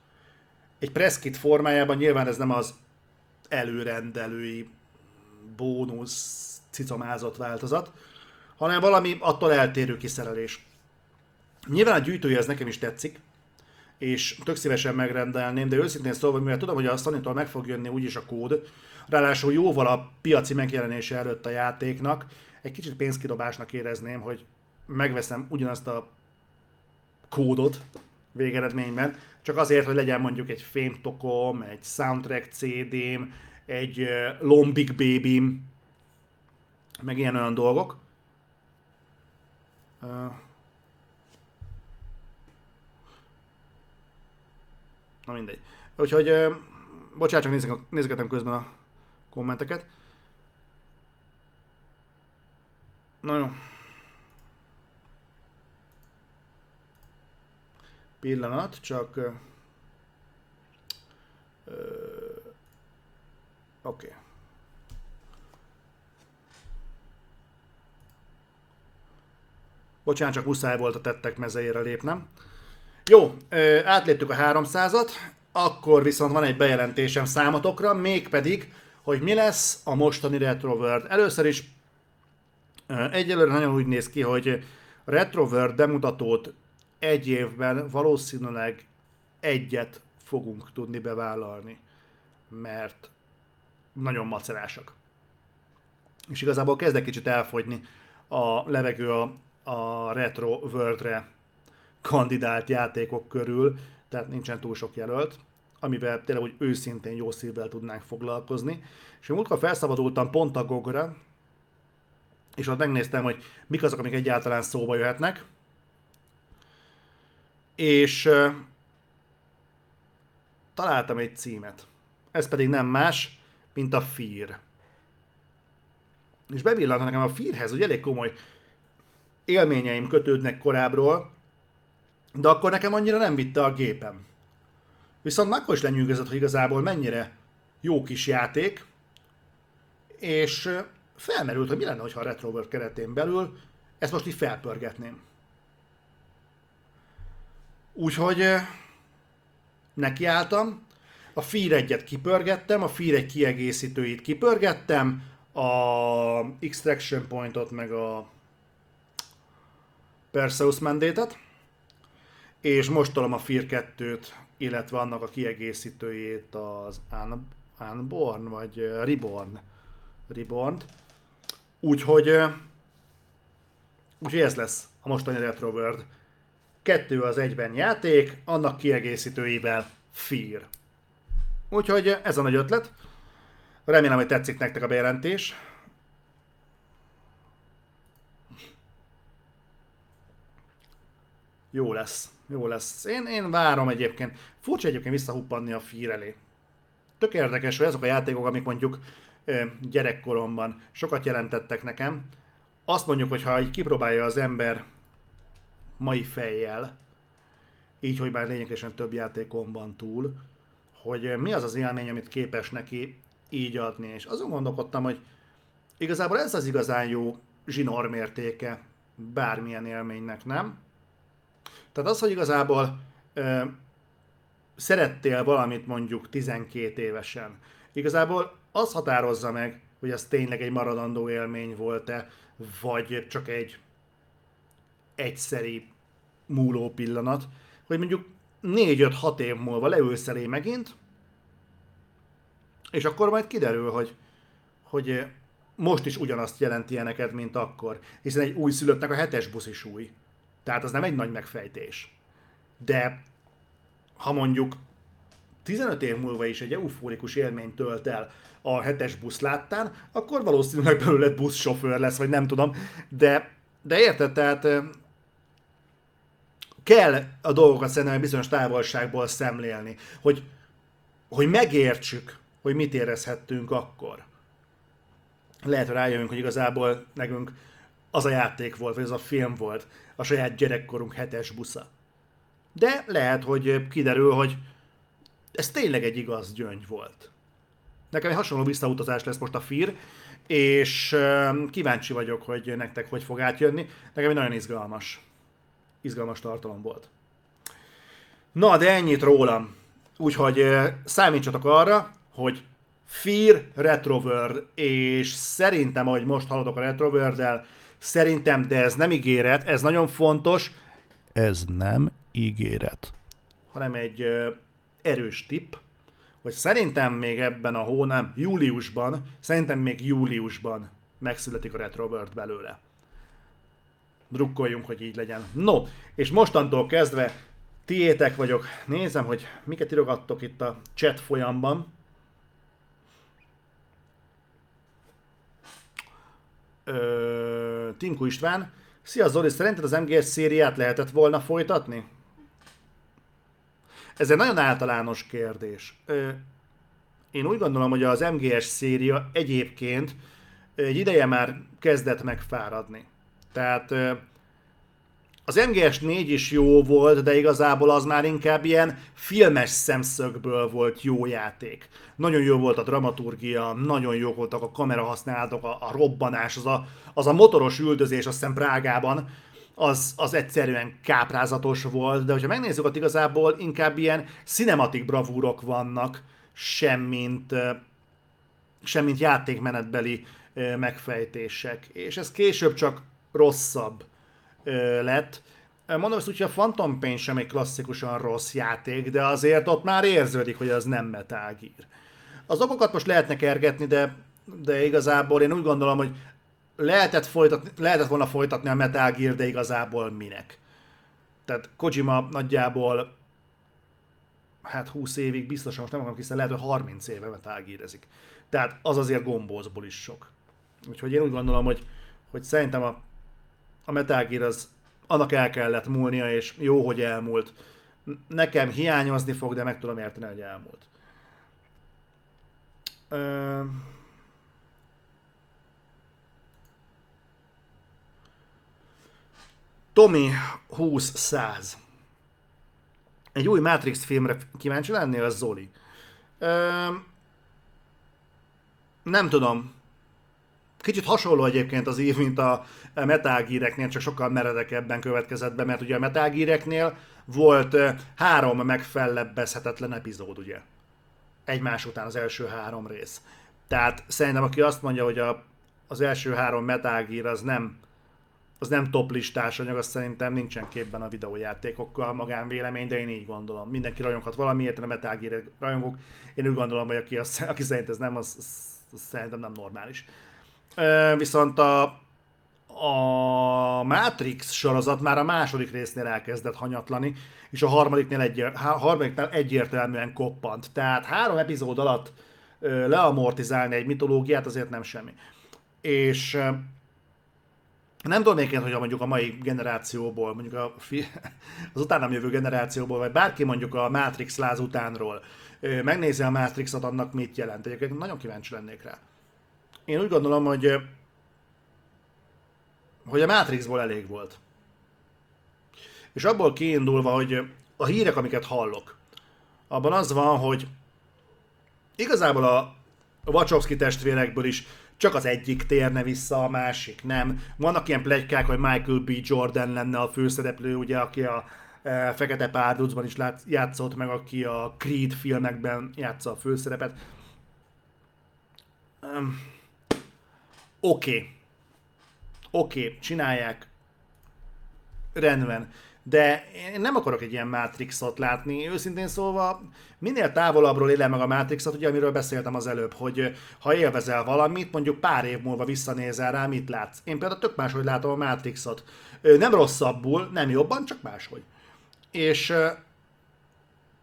Egy preskit formájában nyilván ez nem az előrendelői bónusz cicomázott változat, hanem valami attól eltérő kiszerelés. Nyilván a gyűjtője ez nekem is tetszik, és tök szívesen megrendelném, de őszintén szólva, mivel tudom, hogy a sony meg fog jönni úgyis a kód, ráadásul jóval a piaci megjelenése előtt a játéknak, egy kicsit pénzkidobásnak érezném, hogy megveszem ugyanazt a kódot végeredményben, csak azért, hogy legyen mondjuk egy fémtokom, egy soundtrack CD-m, egy Lombik baby meg ilyen olyan dolgok. Na mindegy. Úgyhogy, bocsánat, csak nézek, nézgetem közben a kommenteket. Na jó. Pillanat, csak... Oké. Okay. Bocsánat, csak muszáj volt a tettek mezeire lépnem. Jó, átléptük a 300-at, akkor viszont van egy bejelentésem számotokra, mégpedig, hogy mi lesz a mostani Retro World. Először is egyelőre nagyon úgy néz ki, hogy a Retro World bemutatót egy évben valószínűleg egyet fogunk tudni bevállalni, mert nagyon macerásak. És igazából kezdek kicsit elfogyni a levegő a, a Retro Worldre kandidált játékok körül, tehát nincsen túl sok jelölt, amivel tényleg úgy őszintén jó szívvel tudnánk foglalkozni. És múltkor felszabadultam pont a Gogra, és ott megnéztem, hogy mik azok, amik egyáltalán szóba jöhetnek. És találtam egy címet. Ez pedig nem más, mint a Fear. És bevillant nekem a Fearhez, hogy elég komoly élményeim kötődnek korábbról, de akkor nekem annyira nem vitte a gépem. Viszont akkor is lenyűgözött, hogy igazából mennyire jó kis játék, és felmerült, hogy mi lenne, ha a Retrover keretén belül ezt most így felpörgetném. Úgyhogy nekiálltam, a Fear 1-et kipörgettem, a Fear 1 kiegészítőit kipörgettem, a Extraction Pointot, meg a Perseus Mandate-et, és most tolom a Fear 2-t, illetve annak a kiegészítőjét, az Un- Unborn, vagy Reborn. Reborn. Úgyhogy, úgyhogy ez lesz a mostani Retro World. kettő az egyben játék, annak kiegészítőivel Fear. Úgyhogy ez a nagy ötlet. Remélem, hogy tetszik nektek a bejelentés. Jó lesz, jó lesz. Én, én várom egyébként. Furcsa egyébként visszahuppanni a Fear elé. Tök érdekes, hogy azok a játékok, amik mondjuk gyerekkoromban sokat jelentettek nekem, azt mondjuk, hogy ha így kipróbálja az ember mai fejjel, így, hogy már lényegesen több játékon van túl, hogy mi az az élmény, amit képes neki így adni. És azon gondolkodtam, hogy igazából ez az igazán jó zsinór mértéke bármilyen élménynek, nem? Tehát az, hogy igazából ö, szerettél valamit mondjuk 12 évesen, igazából az határozza meg, hogy ez tényleg egy maradandó élmény volt-e, vagy csak egy egyszeri múló pillanat, hogy mondjuk 4-5-6 év múlva leülsz elé megint, és akkor majd kiderül, hogy, hogy most is ugyanazt jelenti neked, mint akkor. Hiszen egy új szülöttnek a hetes busz is új. Tehát az nem egy nagy megfejtés. De ha mondjuk 15 év múlva is egy eufórikus élményt tölt el a hetes busz láttán, akkor valószínűleg belőle buszsofőr lesz, vagy nem tudom. De, de érted, tehát kell a dolgokat szerintem bizonyos távolságból szemlélni, hogy, hogy megértsük, hogy mit érezhettünk akkor. Lehet, hogy rájövünk, hogy igazából nekünk az a játék volt, vagy az a film volt, a saját gyerekkorunk hetes busza. De lehet, hogy kiderül, hogy ez tényleg egy igaz gyöngy volt. Nekem egy hasonló visszautazás lesz most a FIR, és kíváncsi vagyok, hogy nektek hogy fog átjönni. Nekem egy nagyon izgalmas, izgalmas tartalom volt. Na, de ennyit rólam. Úgyhogy számítsatok arra, hogy Fear Retroworld, és szerintem, ahogy most haladok a Retroworld-el, szerintem, de ez nem ígéret, ez nagyon fontos, ez nem ígéret, hanem egy erős tipp, hogy szerintem még ebben a hónap, júliusban, szerintem még júliusban megszületik a Retro World belőle. Drukkoljunk, hogy így legyen. No, és mostantól kezdve tiétek vagyok. Nézem, hogy miket írogattok itt a chat folyamban. Ö, Timku István. Szia Zoli, szerinted az MGS szériát lehetett volna folytatni? Ez egy nagyon általános kérdés. Én úgy gondolom, hogy az MGS széria egyébként egy ideje már kezdett megfáradni. Tehát az MGS 4 is jó volt, de igazából az már inkább ilyen filmes szemszögből volt jó játék. Nagyon jó volt a dramaturgia, nagyon jó voltak a kamerahasználatok, a, a robbanás, az a, az a motoros üldözés, azt hiszem Prágában, az, az egyszerűen káprázatos volt, de hogyha megnézzük, ott igazából inkább ilyen cinematik bravúrok vannak, semmint, semmint játékmenetbeli megfejtések. És ez később csak rosszabb lett. Mondom ezt úgy, hogy a Phantom Pain sem egy klasszikusan rossz játék, de azért ott már érződik, hogy az nem Metal Gear. Az okokat most lehetne kergetni, de, de igazából én úgy gondolom, hogy lehetett, folytatni, lehetett volna folytatni a Metal Gear, de igazából minek. Tehát Kojima nagyjából hát 20 évig biztosan, most nem akarom hiszen lehet, hogy 30 éve Metal Gear-ezik. Tehát az azért gombózból is sok. Úgyhogy én úgy gondolom, hogy, hogy szerintem a, a Metal Gear az annak el kellett múlnia, és jó, hogy elmúlt. Nekem hiányozni fog, de meg tudom érteni, hogy elmúlt. Ö- Tommy 20-100. Egy új Matrix filmre kíváncsi lennél, az Zoli? Ö, nem tudom. Kicsit hasonló egyébként az ív, mint a Metal Gear-eknél, csak sokkal meredekebben következett be, mert ugye a Metal volt három megfellebbezhetetlen epizód, ugye? Egymás után az első három rész. Tehát szerintem, aki azt mondja, hogy a, az első három Metal az nem az nem top listás anyag, azt szerintem nincsen képben a videójátékokkal magánvélemény, de én így gondolom. Mindenki rajonghat valamiért, nem Metal Gear rajongok. Én úgy gondolom, hogy aki, az, aki szerint ez nem, az, az, az szerintem nem normális. Viszont a, a Matrix sorozat már a második résznél elkezdett hanyatlani, és a harmadiknél, egy, harmadiknál egyértelműen koppant. Tehát három epizód alatt leamortizálni egy mitológiát azért nem semmi. És nem tudom én, hogy mondjuk a mai generációból, mondjuk a fi, az utánam jövő generációból, vagy bárki mondjuk a Matrix láz utánról megnézi a Matrixot, annak mit jelent. Egyébként nagyon kíváncsi lennék rá. Én úgy gondolom, hogy hogy a Matrixból elég volt. És abból kiindulva, hogy a hírek, amiket hallok, abban az van, hogy igazából a Wachowski testvérekből is csak az egyik térne vissza, a másik nem. Vannak ilyen plegykák, hogy Michael B. Jordan lenne a főszereplő, ugye, aki a e, Fekete Párducban is játszott, meg aki a Creed filmekben játsza a főszerepet. Oké. Okay. Oké, okay, csinálják. Rendben de én nem akarok egy ilyen Matrixot látni. Őszintén szólva, minél távolabbról élem meg a Matrixot, ugye amiről beszéltem az előbb, hogy ha élvezel valamit, mondjuk pár év múlva visszanézel rá, mit látsz. Én például tök máshogy látom a Matrixot. Nem rosszabbul, nem jobban, csak máshogy. És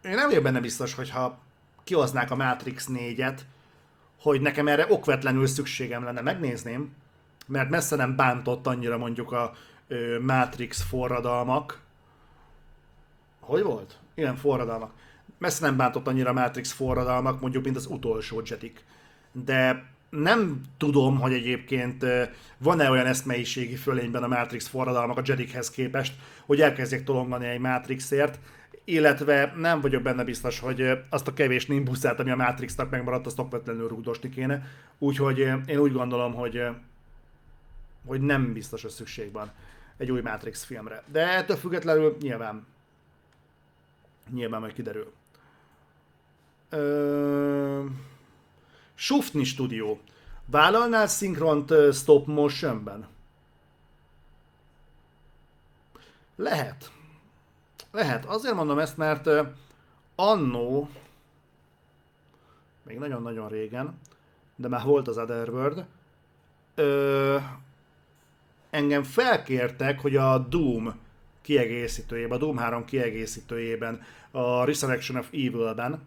én nem vagyok benne biztos, hogyha kihoznák a Matrix 4-et, hogy nekem erre okvetlenül szükségem lenne, megnézném, mert messze nem bántott annyira mondjuk a Matrix forradalmak, hogy volt? Igen, forradalmak. Messze nem bántott annyira a Matrix forradalmak, mondjuk, mint az utolsó jetik. De nem tudom, hogy egyébként van-e olyan eszmeiségi fölényben a Matrix forradalmak a Jedikhez képest, hogy elkezdjék tolongani egy Matrixért, illetve nem vagyok benne biztos, hogy azt a kevés nimbuszát, ami a Matrixnak megmaradt, azt okvetlenül rúgdosni kéne. Úgyhogy én úgy gondolom, hogy, hogy nem biztos, hogy szükség van egy új Matrix filmre. De ettől függetlenül nyilván Nyilván majd kiderül. Ö... Suftni Studio. Vállalnál szinkront stop motionben? Lehet. Lehet. Azért mondom ezt, mert annó, még nagyon-nagyon régen, de már volt az Otherworld, ö, engem felkértek, hogy a Doom kiegészítőjében, a Doom 3 kiegészítőjében, a Resurrection of Evil-ben,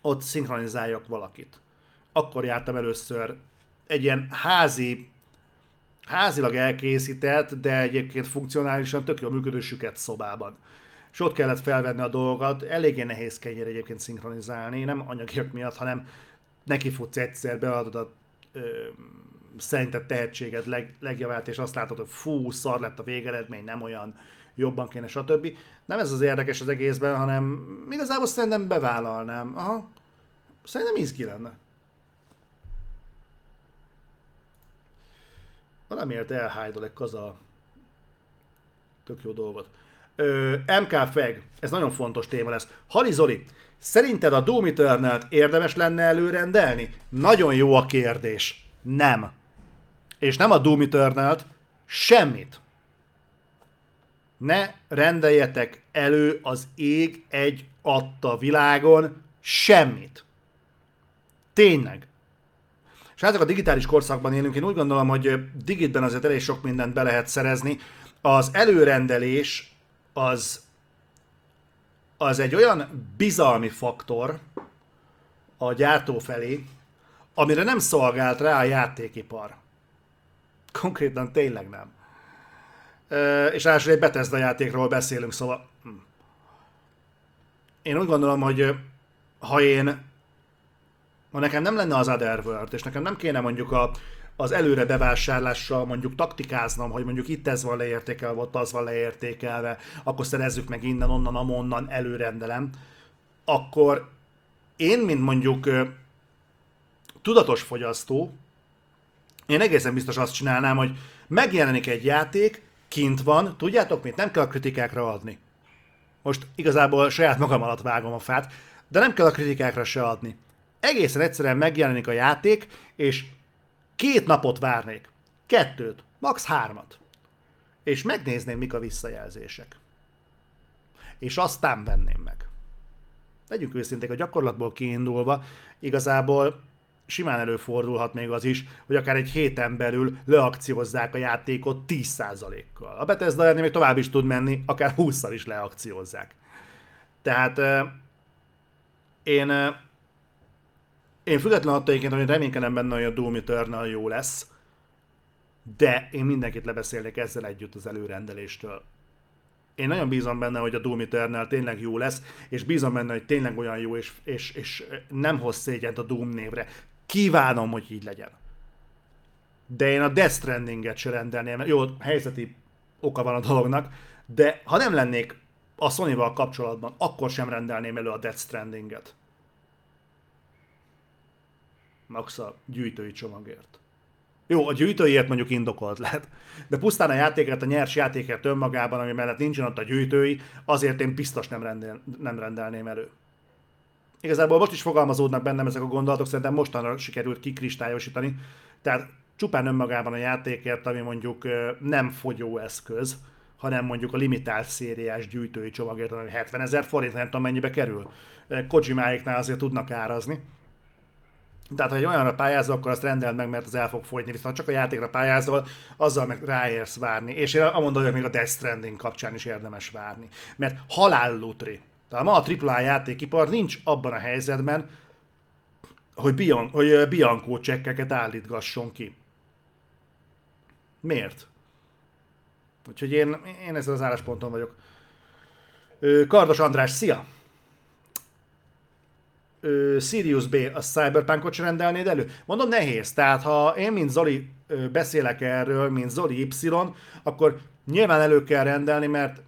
ott szinkronizáljak valakit. Akkor jártam először egy ilyen házi, házilag elkészített, de egyébként funkcionálisan tök jól működő süket szobában. És ott kellett felvenni a dolgokat, eléggé nehéz kenyér egyébként szinkronizálni, nem anyagiak miatt, hanem neki futsz egyszer, beadod a ö, szerinted tehetséged leg, legjavát, és azt látod, hogy fú, szar lett a végeredmény, nem olyan, jobban kéne, stb. Nem ez az érdekes az egészben, hanem igazából szerintem bevállalnám. Aha. Szerintem izgi lenne. Valamiért elhájdol egy kaza tök jó dolgot. Ö, MK Feg, ez nagyon fontos téma lesz. Hali Zoli, szerinted a Doom eternal érdemes lenne előrendelni? Nagyon jó a kérdés. Nem és nem a Doom eternal semmit. Ne rendeljetek elő az ég egy adta világon semmit. Tényleg. Hát a digitális korszakban élünk, én úgy gondolom, hogy digitben azért elég sok mindent be lehet szerezni. Az előrendelés az, az egy olyan bizalmi faktor a gyártó felé, amire nem szolgált rá a játékipar. Konkrétan tényleg nem. És ráadásul egy Bethesda játékról beszélünk, szóval... Hm. Én úgy gondolom, hogy ha én... Ha nekem nem lenne az Otherworld, és nekem nem kéne mondjuk a, az előre bevásárlással mondjuk taktikáznom, hogy mondjuk itt ez van leértékelve, ott az van leértékelve, akkor szerezzük meg innen, onnan, amonnan, előrendelem, akkor én, mint mondjuk tudatos fogyasztó, én egészen biztos azt csinálnám, hogy megjelenik egy játék, kint van, tudjátok mit, nem kell a kritikákra adni. Most igazából saját magam alatt vágom a fát, de nem kell a kritikákra se adni. Egészen egyszerűen megjelenik a játék, és két napot várnék. Kettőt, max. hármat. És megnézném, mik a visszajelzések. És aztán venném meg. Legyünk őszinték, a gyakorlatból kiindulva, igazából simán előfordulhat még az is, hogy akár egy héten belül leakciózzák a játékot 10%-kal. A Bethesda még tovább is tud menni, akár 20-szal is leakciózzák. Tehát én, én független attól egyébként, hogy reménykedem benne, hogy a Doom Eternal jó lesz, de én mindenkit lebeszélnék ezzel együtt az előrendeléstől. Én nagyon bízom benne, hogy a Doom Eternal tényleg jó lesz, és bízom benne, hogy tényleg olyan jó, és, és, és nem hoz szégyent a Doom névre. Kívánom, hogy így legyen. De én a Death Stranding-et se rendelném. Jó, helyzeti oka van a dolognak, de ha nem lennék a Sony-val kapcsolatban, akkor sem rendelném elő a Death Stranding-et. Max a gyűjtői csomagért. Jó, a gyűjtőiért mondjuk indokolt lehet, de pusztán a játékért, a nyers játékért önmagában, ami mellett nincsen ott a gyűjtői, azért én biztos nem, rendel, nem rendelném elő. Igazából most is fogalmazódnak bennem ezek a gondolatok, szerintem mostanra sikerült kikristályosítani. Tehát csupán önmagában a játékért, ami mondjuk nem fogyó eszköz, hanem mondjuk a limitált szériás gyűjtői csomagért, ami 70 ezer forint, nem tudom mennyibe kerül. Kojimáiknál azért tudnak árazni. Tehát, ha egy olyanra pályázol, akkor azt rendeld meg, mert az el fog fogyni. Viszont csak a játékra pályázol, azzal meg ráérsz várni. És én mondom, hogy még a Death Stranding kapcsán is érdemes várni. Mert halál lutri. Tehát ma a AAA játékipar nincs abban a helyzetben, hogy, Bian- hogy Bianco csekkeket állítgasson ki. Miért? Úgyhogy én, én ezzel az állásponton vagyok. Kardos András, szia! Sirius B, a Cyberpunkot sem rendelnéd elő? Mondom, nehéz. Tehát ha én, mint Zoli beszélek erről, mint Zoli Y, akkor nyilván elő kell rendelni, mert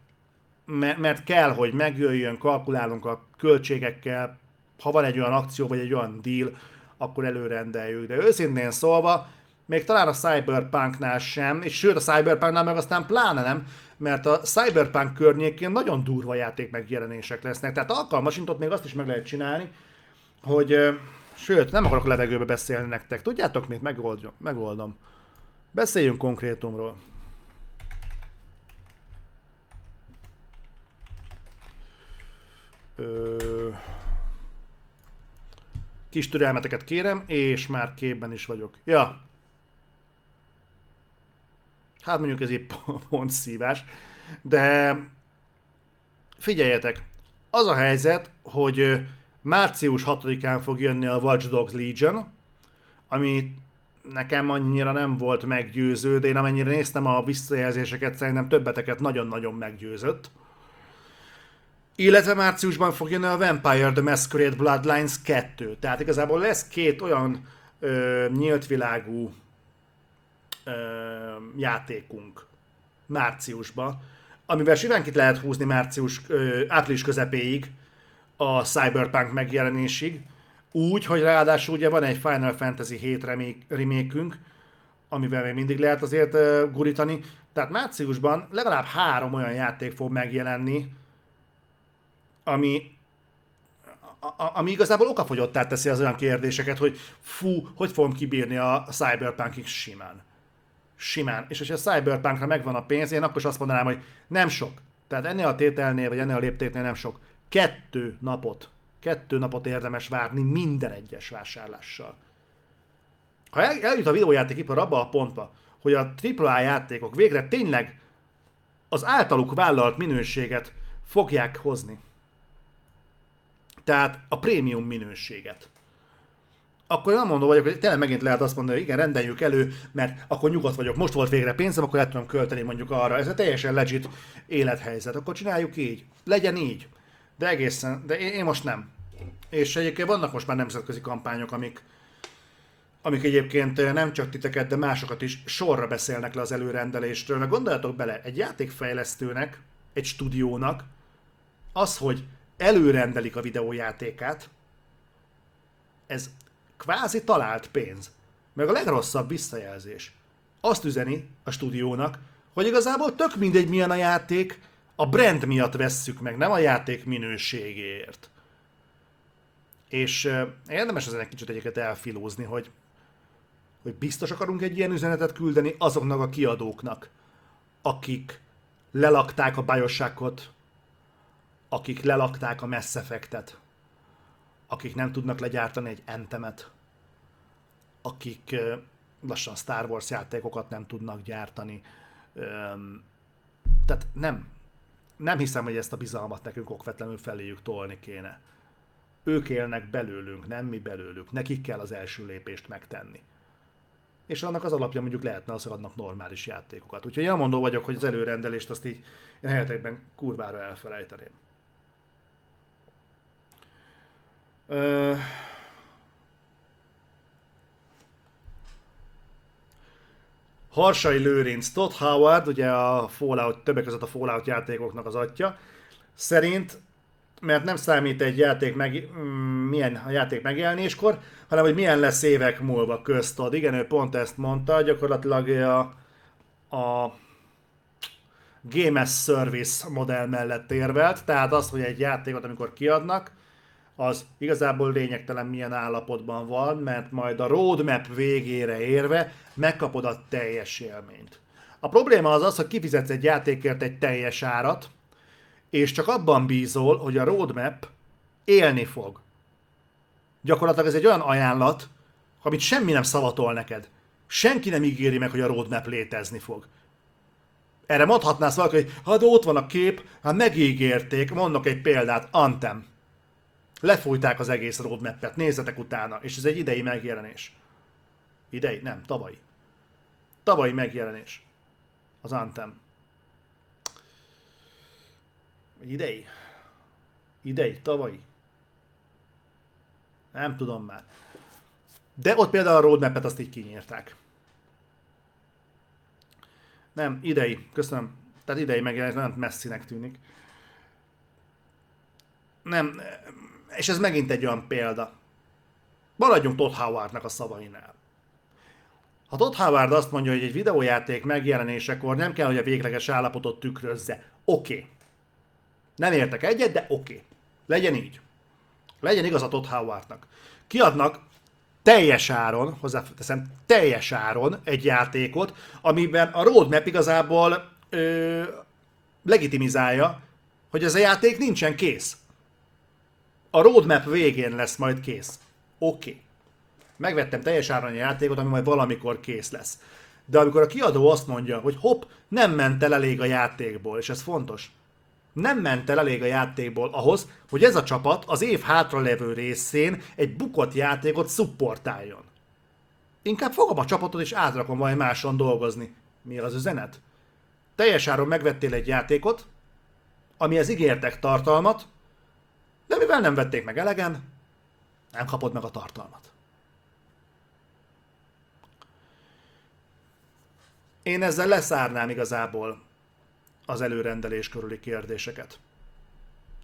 mert kell, hogy megjöjjön, kalkulálunk a költségekkel, ha van egy olyan akció, vagy egy olyan deal, akkor előrendeljük. De őszintén szólva, még talán a Cyberpunknál sem, és sőt a Cyberpunknál meg aztán pláne nem, mert a Cyberpunk környékén nagyon durva játék megjelenések lesznek. Tehát alkalmasint ott még azt is meg lehet csinálni, hogy sőt, nem akarok levegőbe beszélni nektek. Tudjátok mit? Megoldom. megoldom. Beszéljünk konkrétumról. Ö... Kis türelmeteket kérem, és már képben is vagyok. Ja. Hát mondjuk ez egy pont szívás. De figyeljetek, az a helyzet, hogy március 6-án fog jönni a Watch Dogs Legion, ami nekem annyira nem volt meggyőző, de én amennyire néztem a visszajelzéseket, szerintem többeteket nagyon-nagyon meggyőzött. Illetve márciusban fog jönni a Vampire The Masquerade Bloodlines 2. Tehát igazából lesz két olyan ö, nyílt ö, játékunk márciusban, amivel siránkit lehet húzni március, ö, április közepéig a Cyberpunk megjelenésig, úgy, hogy ráadásul ugye van egy Final Fantasy 7 remake amivel még mindig lehet azért uh, gurítani. Tehát márciusban legalább három olyan játék fog megjelenni, ami, a, ami igazából okafogyottá teszi az olyan kérdéseket, hogy fú, hogy fogom kibírni a Cyberpunkig simán. Simán. És hogyha a Cyberpunkra megvan a pénz, én akkor is azt mondanám, hogy nem sok. Tehát ennél a tételnél, vagy ennél a léptéknél nem sok. Kettő napot. Kettő napot érdemes várni minden egyes vásárlással. Ha el, eljut a videójátékipar abba a pontba, hogy a AAA játékok végre tényleg az általuk vállalt minőséget fogják hozni, tehát a prémium minőséget. Akkor nem mondom vagyok, hogy tényleg megint lehet azt mondani, hogy igen, rendeljük elő, mert akkor nyugodt vagyok, most volt végre pénzem, akkor el tudom költeni mondjuk arra. Ez egy teljesen legit élethelyzet. Akkor csináljuk így. Legyen így. De egészen, de én, én most nem. És egyébként vannak most már nemzetközi kampányok, amik, amik egyébként nem csak titeket, de másokat is sorra beszélnek le az előrendeléstől. Mert gondoljatok bele, egy játékfejlesztőnek, egy stúdiónak az, hogy előrendelik a videójátékát, ez kvázi talált pénz. Meg a legrosszabb visszajelzés. Azt üzeni a stúdiónak, hogy igazából tök mindegy milyen a játék, a brand miatt vesszük meg, nem a játék minőségéért. És uh, érdemes ezen egy kicsit egyiket elfilózni, hogy, hogy biztos akarunk egy ilyen üzenetet küldeni azoknak a kiadóknak, akik lelakták a Bioshockot, akik lelakták a Mass Effect-et, akik nem tudnak legyártani egy entemet, akik lassan Star Wars játékokat nem tudnak gyártani. Tehát nem, nem hiszem, hogy ezt a bizalmat nekünk okvetlenül feléjük tolni kéne. Ők élnek belőlünk, nem mi belőlük. Nekik kell az első lépést megtenni. És annak az alapja mondjuk lehetne az, hogy adnak normális játékokat. Úgyhogy én mondó vagyok, hogy az előrendelést azt így én helyetekben kurvára elfelejteném. Ö... Harsai Lőrinc, Todd Howard, ugye a Fallout, többek között a Fallout játékoknak az atya, szerint, mert nem számít egy játék meg, mm, milyen a játék megjelenéskor, hanem hogy milyen lesz évek múlva köztad. Igen, ő pont ezt mondta, gyakorlatilag a, a Game as Service modell mellett érvelt, tehát az, hogy egy játékot, amikor kiadnak, az igazából lényegtelen milyen állapotban van, mert majd a roadmap végére érve megkapod a teljes élményt. A probléma az az, hogy kifizetsz egy játékért egy teljes árat, és csak abban bízol, hogy a roadmap élni fog. Gyakorlatilag ez egy olyan ajánlat, amit semmi nem szavatol neked. Senki nem ígéri meg, hogy a roadmap létezni fog. Erre mondhatnász valaki, hogy hát ott van a kép, hát megígérték, mondok egy példát, Antem. Lefújták az egész roadmap-et, nézzetek utána, és ez egy idei megjelenés. Idei? Nem, tavalyi. Tavalyi megjelenés. Az Anthem. Idei? Idei, tavalyi? Nem tudom már. De ott például a roadmap-et azt így kinyírták. Nem, idei, köszönöm. Tehát idei megjelenés nagyon messzinek tűnik. Nem, és ez megint egy olyan példa. Maradjunk Todd Howardnak a szavainál. Ha Todd Howard azt mondja, hogy egy videójáték megjelenésekor nem kell, hogy a végleges állapotot tükrözze. Oké. Okay. Nem értek egyet, de oké. Okay. Legyen így. Legyen igaz a Todd Howardnak. Kiadnak teljes áron, hozzáteszem, teljes áron egy játékot, amiben a roadmap igazából ö, legitimizálja, hogy ez a játék nincsen kész. A roadmap végén lesz majd kész. Oké. Okay. Megvettem teljes áron a játékot, ami majd valamikor kész lesz. De amikor a kiadó azt mondja, hogy hopp, nem ment el elég a játékból, és ez fontos, nem ment el elég a játékból ahhoz, hogy ez a csapat az év hátralevő részén egy bukott játékot szupportáljon. Inkább fogom a csapatot és átrakom valami máson dolgozni. Mi az üzenet? Teljes áron megvettél egy játékot, amihez ígértek tartalmat, de mivel nem vették meg elegen, nem kapod meg a tartalmat. Én ezzel leszárnám igazából az előrendelés körüli kérdéseket.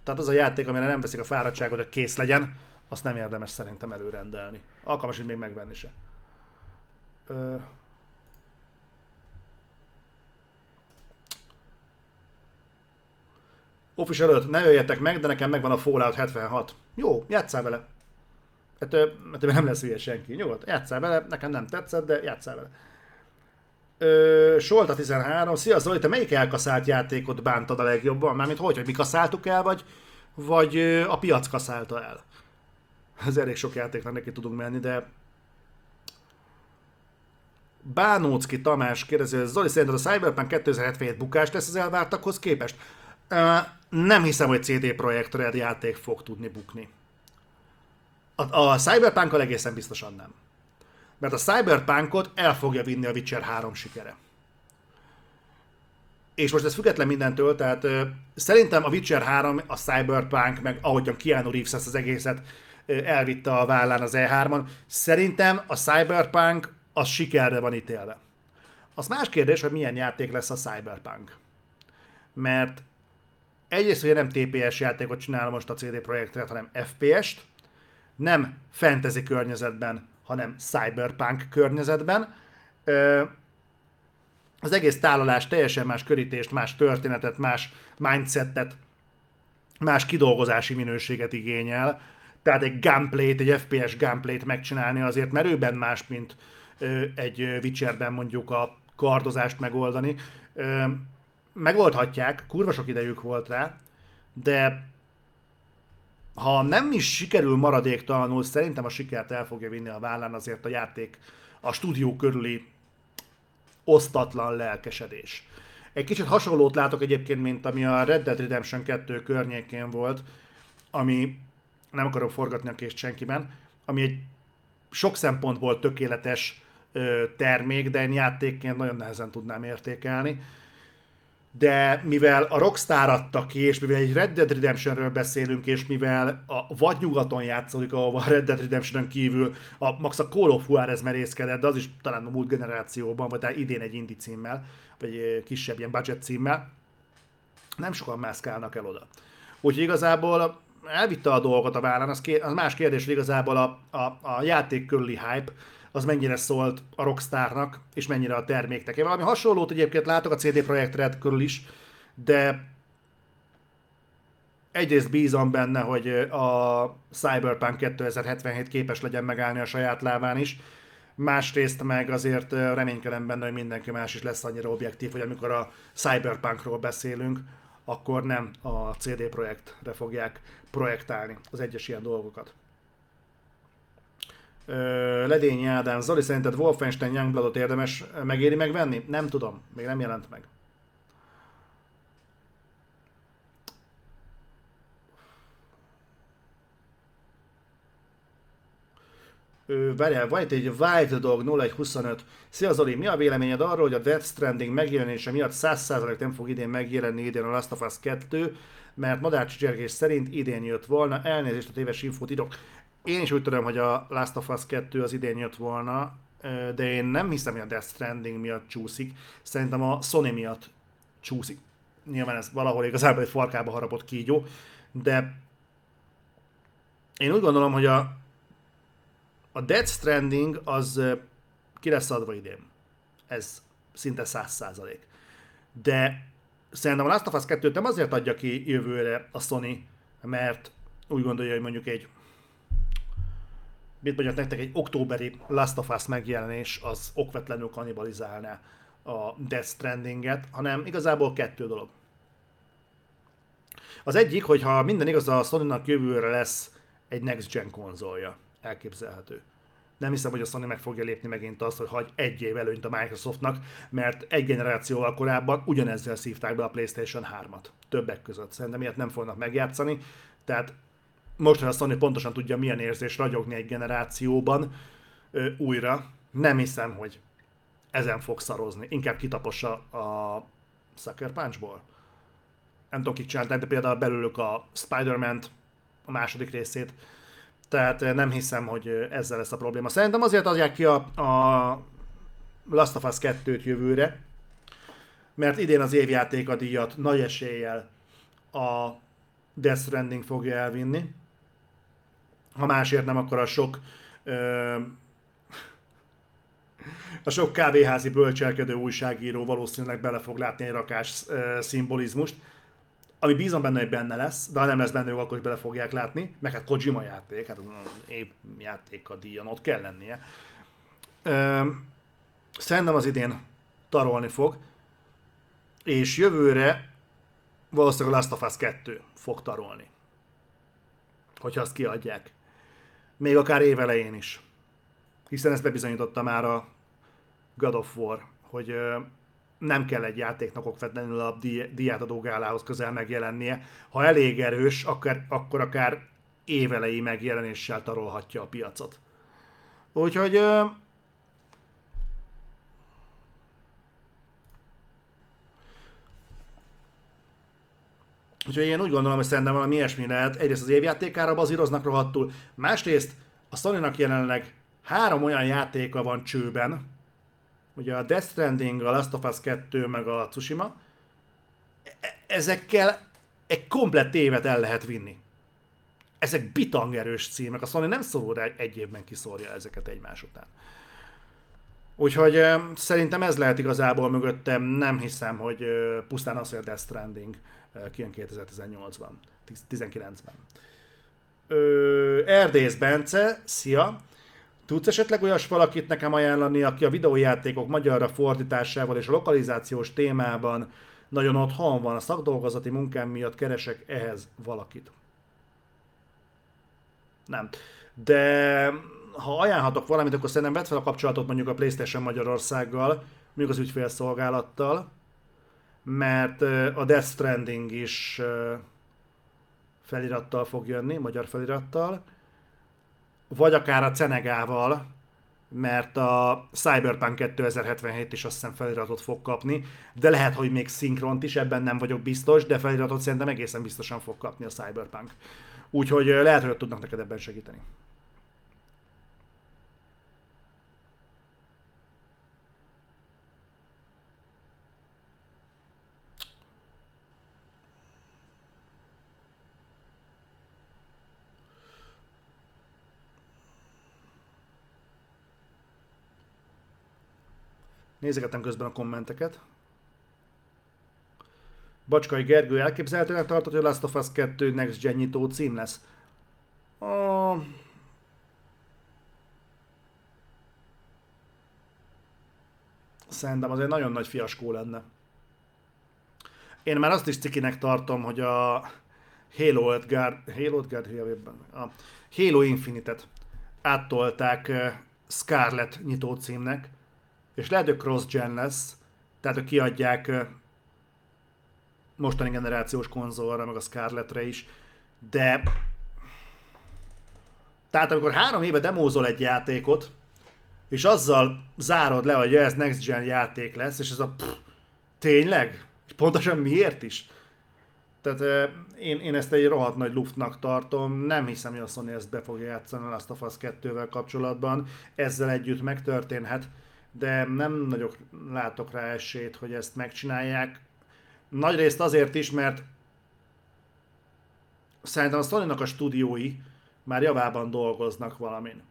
Tehát az a játék, amire nem veszik a fáradtságot, hogy kész legyen, azt nem érdemes szerintem előrendelni. Alkalmas, hogy még megvenni se. Ö... Official 5, ne jöjjetek meg, de nekem megvan a Fallout 76. Jó, játsszál vele. Hát, hát nem lesz hülye senki. Nyugodt, játsszál vele, nekem nem tetszett, de játsszál vele. Ö, Solta 13, szia Zoli, te melyik elkaszált játékot bántad a legjobban? Mármint hogy, hogy mi kaszáltuk el, vagy, vagy a piac kaszálta el? Ez elég sok játéknak neki tudunk menni, de Bánócki Tamás kérdezi, Zoli szerinted a Cyberpunk 2077 bukás lesz az elvártakhoz képest? Nem hiszem, hogy CD Projekt Red játék fog tudni bukni. A, a cyberpunk egészen biztosan nem. Mert a Cyberpunkot el fogja vinni a Witcher 3 sikere. És most ez független mindentől, tehát ö, szerintem a Witcher 3, a Cyberpunk, meg ahogyan Keanu Reeves ezt az egészet ö, elvitte a vállán az E3-on, szerintem a Cyberpunk az sikerre van ítélve. Az más kérdés, hogy milyen játék lesz a Cyberpunk. Mert egyrészt ugye nem TPS játékot csinál most a CD Projekt hanem FPS-t, nem fantasy környezetben, hanem cyberpunk környezetben. Az egész tálalás teljesen más körítést, más történetet, más mindsetet, más kidolgozási minőséget igényel. Tehát egy gameplayt, egy FPS gameplayt megcsinálni azért merőben más, mint egy Witcherben mondjuk a kardozást megoldani. Megoldhatják, kurva sok idejük volt rá, de ha nem is sikerül maradéktalanul, szerintem a sikert el fogja vinni a vállán azért a játék a stúdió körüli osztatlan lelkesedés. Egy kicsit hasonlót látok egyébként, mint ami a Red Dead Redemption 2 környékén volt, ami nem akarom forgatni a kést senkiben, ami egy sok szempontból tökéletes termék, de én játékként nagyon nehezen tudnám értékelni. De mivel a Rockstar adta ki, és mivel egy Red Dead Redemptionről beszélünk, és mivel a vadnyugaton játszódik, ahol a Red Dead Redemption kívül a max a Call of Juarez merészkedett, de az is talán a múlt generációban, vagy idén egy indie címmel, vagy kisebb ilyen budget címmel, nem sokan mászkálnak el oda. Úgyhogy igazából elvitte a dolgot a vállán, az, ké- az más kérdés, hogy igazából a, a, a játék körüli hype, az mennyire szólt a Rockstarnak, és mennyire a terméknek. Én valami hasonlót egyébként látok a CD Projekt Red körül is, de egyrészt bízom benne, hogy a Cyberpunk 2077 képes legyen megállni a saját lábán is, másrészt meg azért reménykedem benne, hogy mindenki más is lesz annyira objektív, hogy amikor a Cyberpunkról beszélünk, akkor nem a CD Projektre fogják projektálni az egyes ilyen dolgokat. Ledényi Ádám, Zoli, szerinted Wolfenstein Youngbloodot érdemes megéri megvenni? Nem tudom, még nem jelent meg. várjál, van itt egy Wild Dog 0125. Szia Zoli, mi a véleményed arról, hogy a Death Stranding megjelenése miatt 100% nem fog idén megjelenni idén a Last of Us 2, mert Madács Csergés szerint idén jött volna, elnézést a téves infót írok. Én is úgy tudom, hogy a Last of Us 2 az idén jött volna, de én nem hiszem, hogy a Death Stranding miatt csúszik. Szerintem a Sony miatt csúszik. Nyilván ez valahol igazából egy farkába harapott kígyó, de én úgy gondolom, hogy a, a Death Stranding az ki lesz adva idén. Ez szinte száz százalék. De szerintem a Last of Us 2 nem azért adja ki jövőre a Sony, mert úgy gondolja, hogy mondjuk egy mit mondjak nektek, egy októberi Last of Us megjelenés az okvetlenül kanibalizálná a Death Stranding-et, hanem igazából kettő dolog. Az egyik, hogyha minden igaz, a Sony-nak jövőre lesz egy Next Gen konzolja. Elképzelhető. Nem hiszem, hogy a Sony meg fogja lépni megint azt, hogy hagy egy év előnyt a Microsoftnak, mert egy generációval korábban ugyanezzel szívták be a PlayStation 3-at. Többek között. Szerintem ilyet nem fognak megjátszani. Tehát most, a Sony pontosan tudja, milyen érzés ragyogni egy generációban ö, újra, nem hiszem, hogy ezen fog szarozni. Inkább kitapossa a Sucker Punchból. Nem tudom, kik csinálták, de például belőlük a spider a második részét, tehát nem hiszem, hogy ezzel lesz a probléma. Szerintem azért adják ki a, a Last of Us 2-t jövőre, mert idén az évjáték a díjat nagy eséllyel a Death Stranding fogja elvinni ha másért nem, akkor a sok ö, a sok kávéházi bölcselkedő újságíró valószínűleg bele fog látni egy rakás ö, szimbolizmust, ami bízom benne, hogy benne lesz, de ha nem lesz benne, akkor is bele fogják látni, meg hát Kojima játék, hát épp játék a díjon, ott kell lennie. Ö, szerintem az idén tarolni fog, és jövőre valószínűleg a Last of Us 2 fog tarolni. Hogyha azt kiadják még akár évelején is. Hiszen ezt bebizonyította már a God of War, hogy nem kell egy játéknak okvetlenül a diátadó gálához közel megjelennie. Ha elég erős, akkor, akkor akár évelei megjelenéssel tarolhatja a piacot. Úgyhogy Úgyhogy én úgy gondolom, hogy szerintem valami ilyesmi lehet. Egyrészt az évjátékára bazíroznak rohadtul, másrészt a sony jelenleg három olyan játéka van csőben, ugye a Death Stranding, a Last of Us 2, meg a Tsushima, e- ezekkel egy komplett évet el lehet vinni. Ezek bitangerős címek, a Sony nem szorul rá egy évben kiszórja ezeket egymás után. Úgyhogy szerintem ez lehet igazából mögöttem, nem hiszem, hogy pusztán az, hogy a Death Stranding kijön 2018-ban, 19-ben. Erdész Bence, szia! Tudsz esetleg olyas valakit nekem ajánlani, aki a videójátékok magyarra fordításával és a lokalizációs témában nagyon otthon van, a szakdolgozati munkám miatt keresek ehhez valakit. Nem. De ha ajánlhatok valamit, akkor szerintem vedd fel a kapcsolatot mondjuk a PlayStation Magyarországgal, mondjuk az ügyfélszolgálattal, mert a Death Stranding is felirattal fog jönni, magyar felirattal, vagy akár a Cenegával, mert a Cyberpunk 2077 is azt hiszem feliratot fog kapni, de lehet, hogy még szinkront is, ebben nem vagyok biztos, de feliratot szerintem egészen biztosan fog kapni a Cyberpunk. Úgyhogy lehet, hogy tudnak neked ebben segíteni. Nézegetem közben a kommenteket. Bacskai Gergő elképzelhetően tartott, hogy a Last of Us 2 Next Gen nyitó cím lesz. A... Szerintem az egy nagyon nagy fiaskó lenne. Én már azt is cikinek tartom, hogy a Halo Edgard, Halo Edgard a Halo Infinite-et áttolták eh, Scarlet nyitó címnek, és lehet, hogy cross-gen lesz, tehát hogy kiadják mostani generációs konzolra, meg a Scarletre is, de tehát amikor három éve demózol egy játékot, és azzal zárod le, hogy ez next gen játék lesz, és ez a pff, tényleg? Pontosan miért is? Tehát én, én ezt egy rohadt nagy luftnak tartom, nem hiszem, hogy a Sony ezt be fogja játszani a Last of Us 2-vel kapcsolatban, ezzel együtt megtörténhet de nem nagyok látok rá esélyt, hogy ezt megcsinálják. Nagy részt azért is, mert szerintem a sony a stúdiói már javában dolgoznak valamin.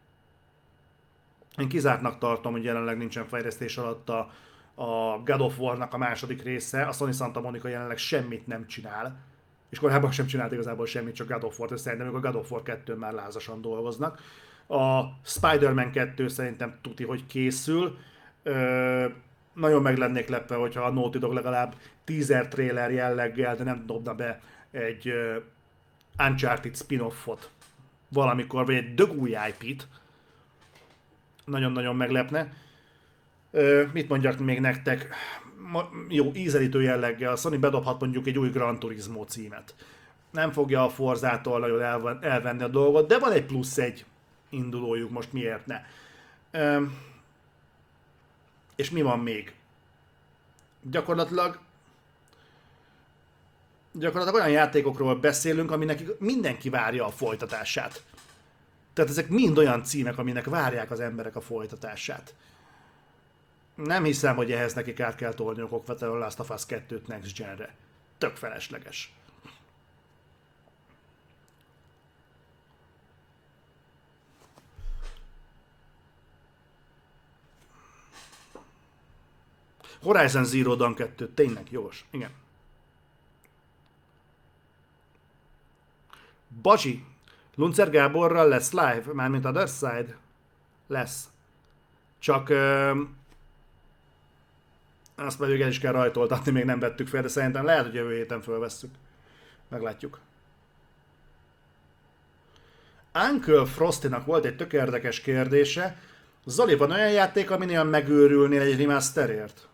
Én kizártnak tartom, hogy jelenleg nincsen fejlesztés alatt a, a God of War-nak a második része, a Sony Santa Monica jelenleg semmit nem csinál, és korábban sem csinált igazából semmit, csak God of War-t, és szerintem a God of War 2 már lázasan dolgoznak. A Spider-Man 2 szerintem tuti, hogy készül, Ö, nagyon meg lennék lepve, hogyha a Naughty Dog legalább teaser trailer jelleggel, de nem dobna be egy uh, Uncharted spin-offot valamikor, vagy egy dög új IP-t. Nagyon-nagyon meglepne. Ö, mit mondjak még nektek? Jó, ízelítő jelleggel a Sony bedobhat mondjuk egy új Gran Turismo címet. Nem fogja a Forzától nagyon elvenni a dolgot, de van egy plusz egy indulójuk, most miért ne. Ö, és mi van még? Gyakorlatilag gyakorlatilag olyan játékokról beszélünk, aminek mindenki várja a folytatását. Tehát ezek mind olyan címek, aminek várják az emberek a folytatását. Nem hiszem, hogy ehhez nekik át kell tolni a okvetlenül Last of Us 2-t Next Gen-re. Tök felesleges. Horizon Zero Dawn 2, tényleg jogos. Igen. Bazsi, Luncer Gáborral lesz live, mármint a Other Side? Lesz. Csak ö, azt pedig el is kell rajtoltatni, még nem vettük fel, de szerintem lehet, hogy jövő héten fölvesszük. Meglátjuk. Uncle Frostinak volt egy tök érdekes kérdése. Zoli, van olyan játék, aminél megőrülnél egy remasterért?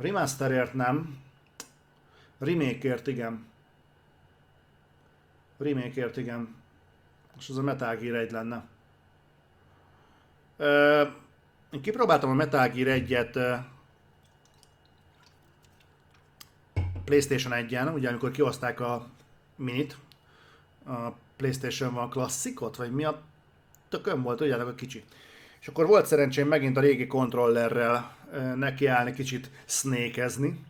Remasterért nem. Remakeért igen. Remakeért igen. És az a Metal Gear 1 lenne. Ö, én kipróbáltam a Metal Gear 1-et PlayStation 1-en, ugye amikor kihozták a minit, a PlayStation van klasszikot, vagy mi a tökön volt, tudjátok, a kicsi. És akkor volt szerencsém megint a régi kontrollerrel nekiállni, kicsit snékezni.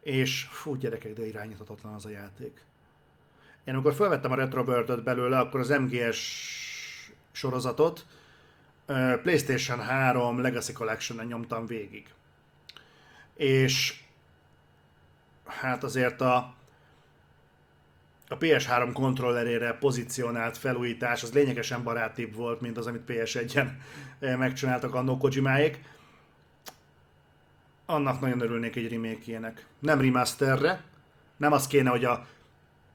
És fú, gyerekek, de irányíthatatlan az a játék. Én amikor felvettem a Retrobird-öt belőle, akkor az MGS sorozatot PlayStation 3 Legacy Collection-en nyomtam végig. És hát azért a a PS3 kontrollerére pozícionált felújítás az lényegesen barátibb volt, mint az, amit PS1-en eh, megcsináltak a Kojimáék. Annak nagyon örülnék egy remake -jének. Nem remasterre, Nem az kéne, hogy a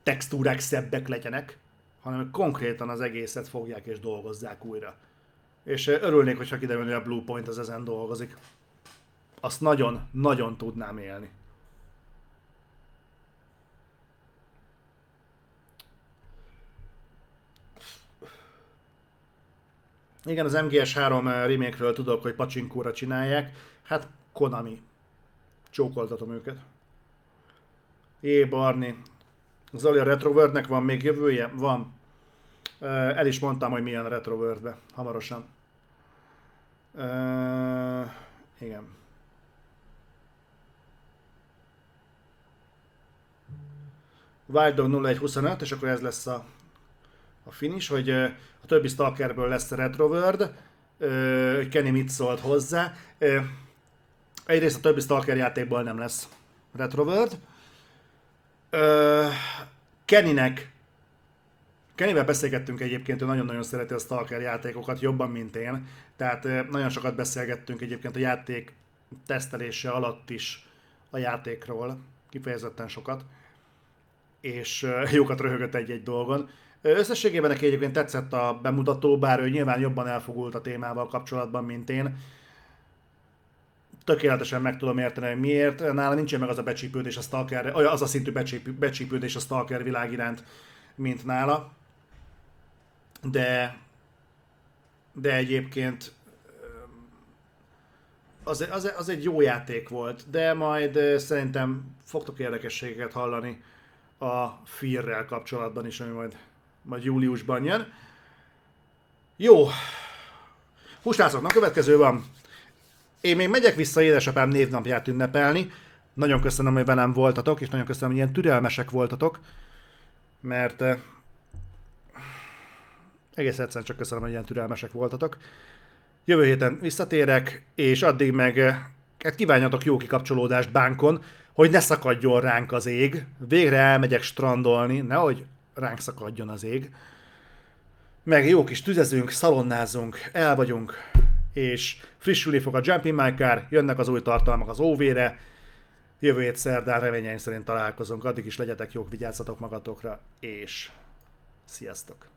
textúrák szebbek legyenek, hanem konkrétan az egészet fogják és dolgozzák újra. És örülnék, hogyha kiderülne, hogy a Bluepoint az ezen dolgozik. Azt nagyon, nagyon tudnám élni. Igen, az MGS3 remake-ről tudok, hogy pacsinkóra csinálják. Hát Konami. Csókoltatom őket. Jé, Barni. Zoli, a Retroworldnek van még jövője? Van. El is mondtam, hogy milyen Retroworldbe. Hamarosan. Uh, igen. Wild Dog 0125, és akkor ez lesz a, a finish, hogy a többi Stalkerből lesz Retroworld, hogy Kenny mit szólt hozzá. Egyrészt a többi Stalker játékból nem lesz Retroworld. Kennynek Kennyvel beszélgettünk egyébként, ő nagyon-nagyon szereti a Stalker játékokat, jobban, mint én. Tehát nagyon sokat beszélgettünk egyébként a játék tesztelése alatt is a játékról, kifejezetten sokat. És jókat röhögött egy-egy dolgon. Összességében neki egyébként tetszett a bemutató, bár ő nyilván jobban elfogult a témával kapcsolatban, mint én. Tökéletesen meg tudom érteni, hogy miért. Nála nincsen meg az a becsípődés a Stalker, az a szintű becsípődés a Stalker világ iránt, mint nála. De, de egyébként az, az, az egy jó játék volt, de majd szerintem fogtok érdekességeket hallani a Fear-rel kapcsolatban is, ami majd majd júliusban jön. Jó. Húsrácok, na következő van. Én még megyek vissza édesapám névnapját ünnepelni. Nagyon köszönöm, hogy velem voltatok, és nagyon köszönöm, hogy ilyen türelmesek voltatok, mert eh, egész egyszerűen csak köszönöm, hogy ilyen türelmesek voltatok. Jövő héten visszatérek, és addig meg eh, hát kívánjatok jó kikapcsolódást bánkon, hogy ne szakadjon ránk az ég. Végre elmegyek strandolni, nehogy ránk szakadjon az ég. Meg jó kis tüzezünk, szalonnázunk, el vagyunk, és frissülni fog a Jumping My Car, jönnek az új tartalmak az OV-re, jövő hét szerdán reményeim szerint találkozunk, addig is legyetek jók, vigyázzatok magatokra, és sziasztok!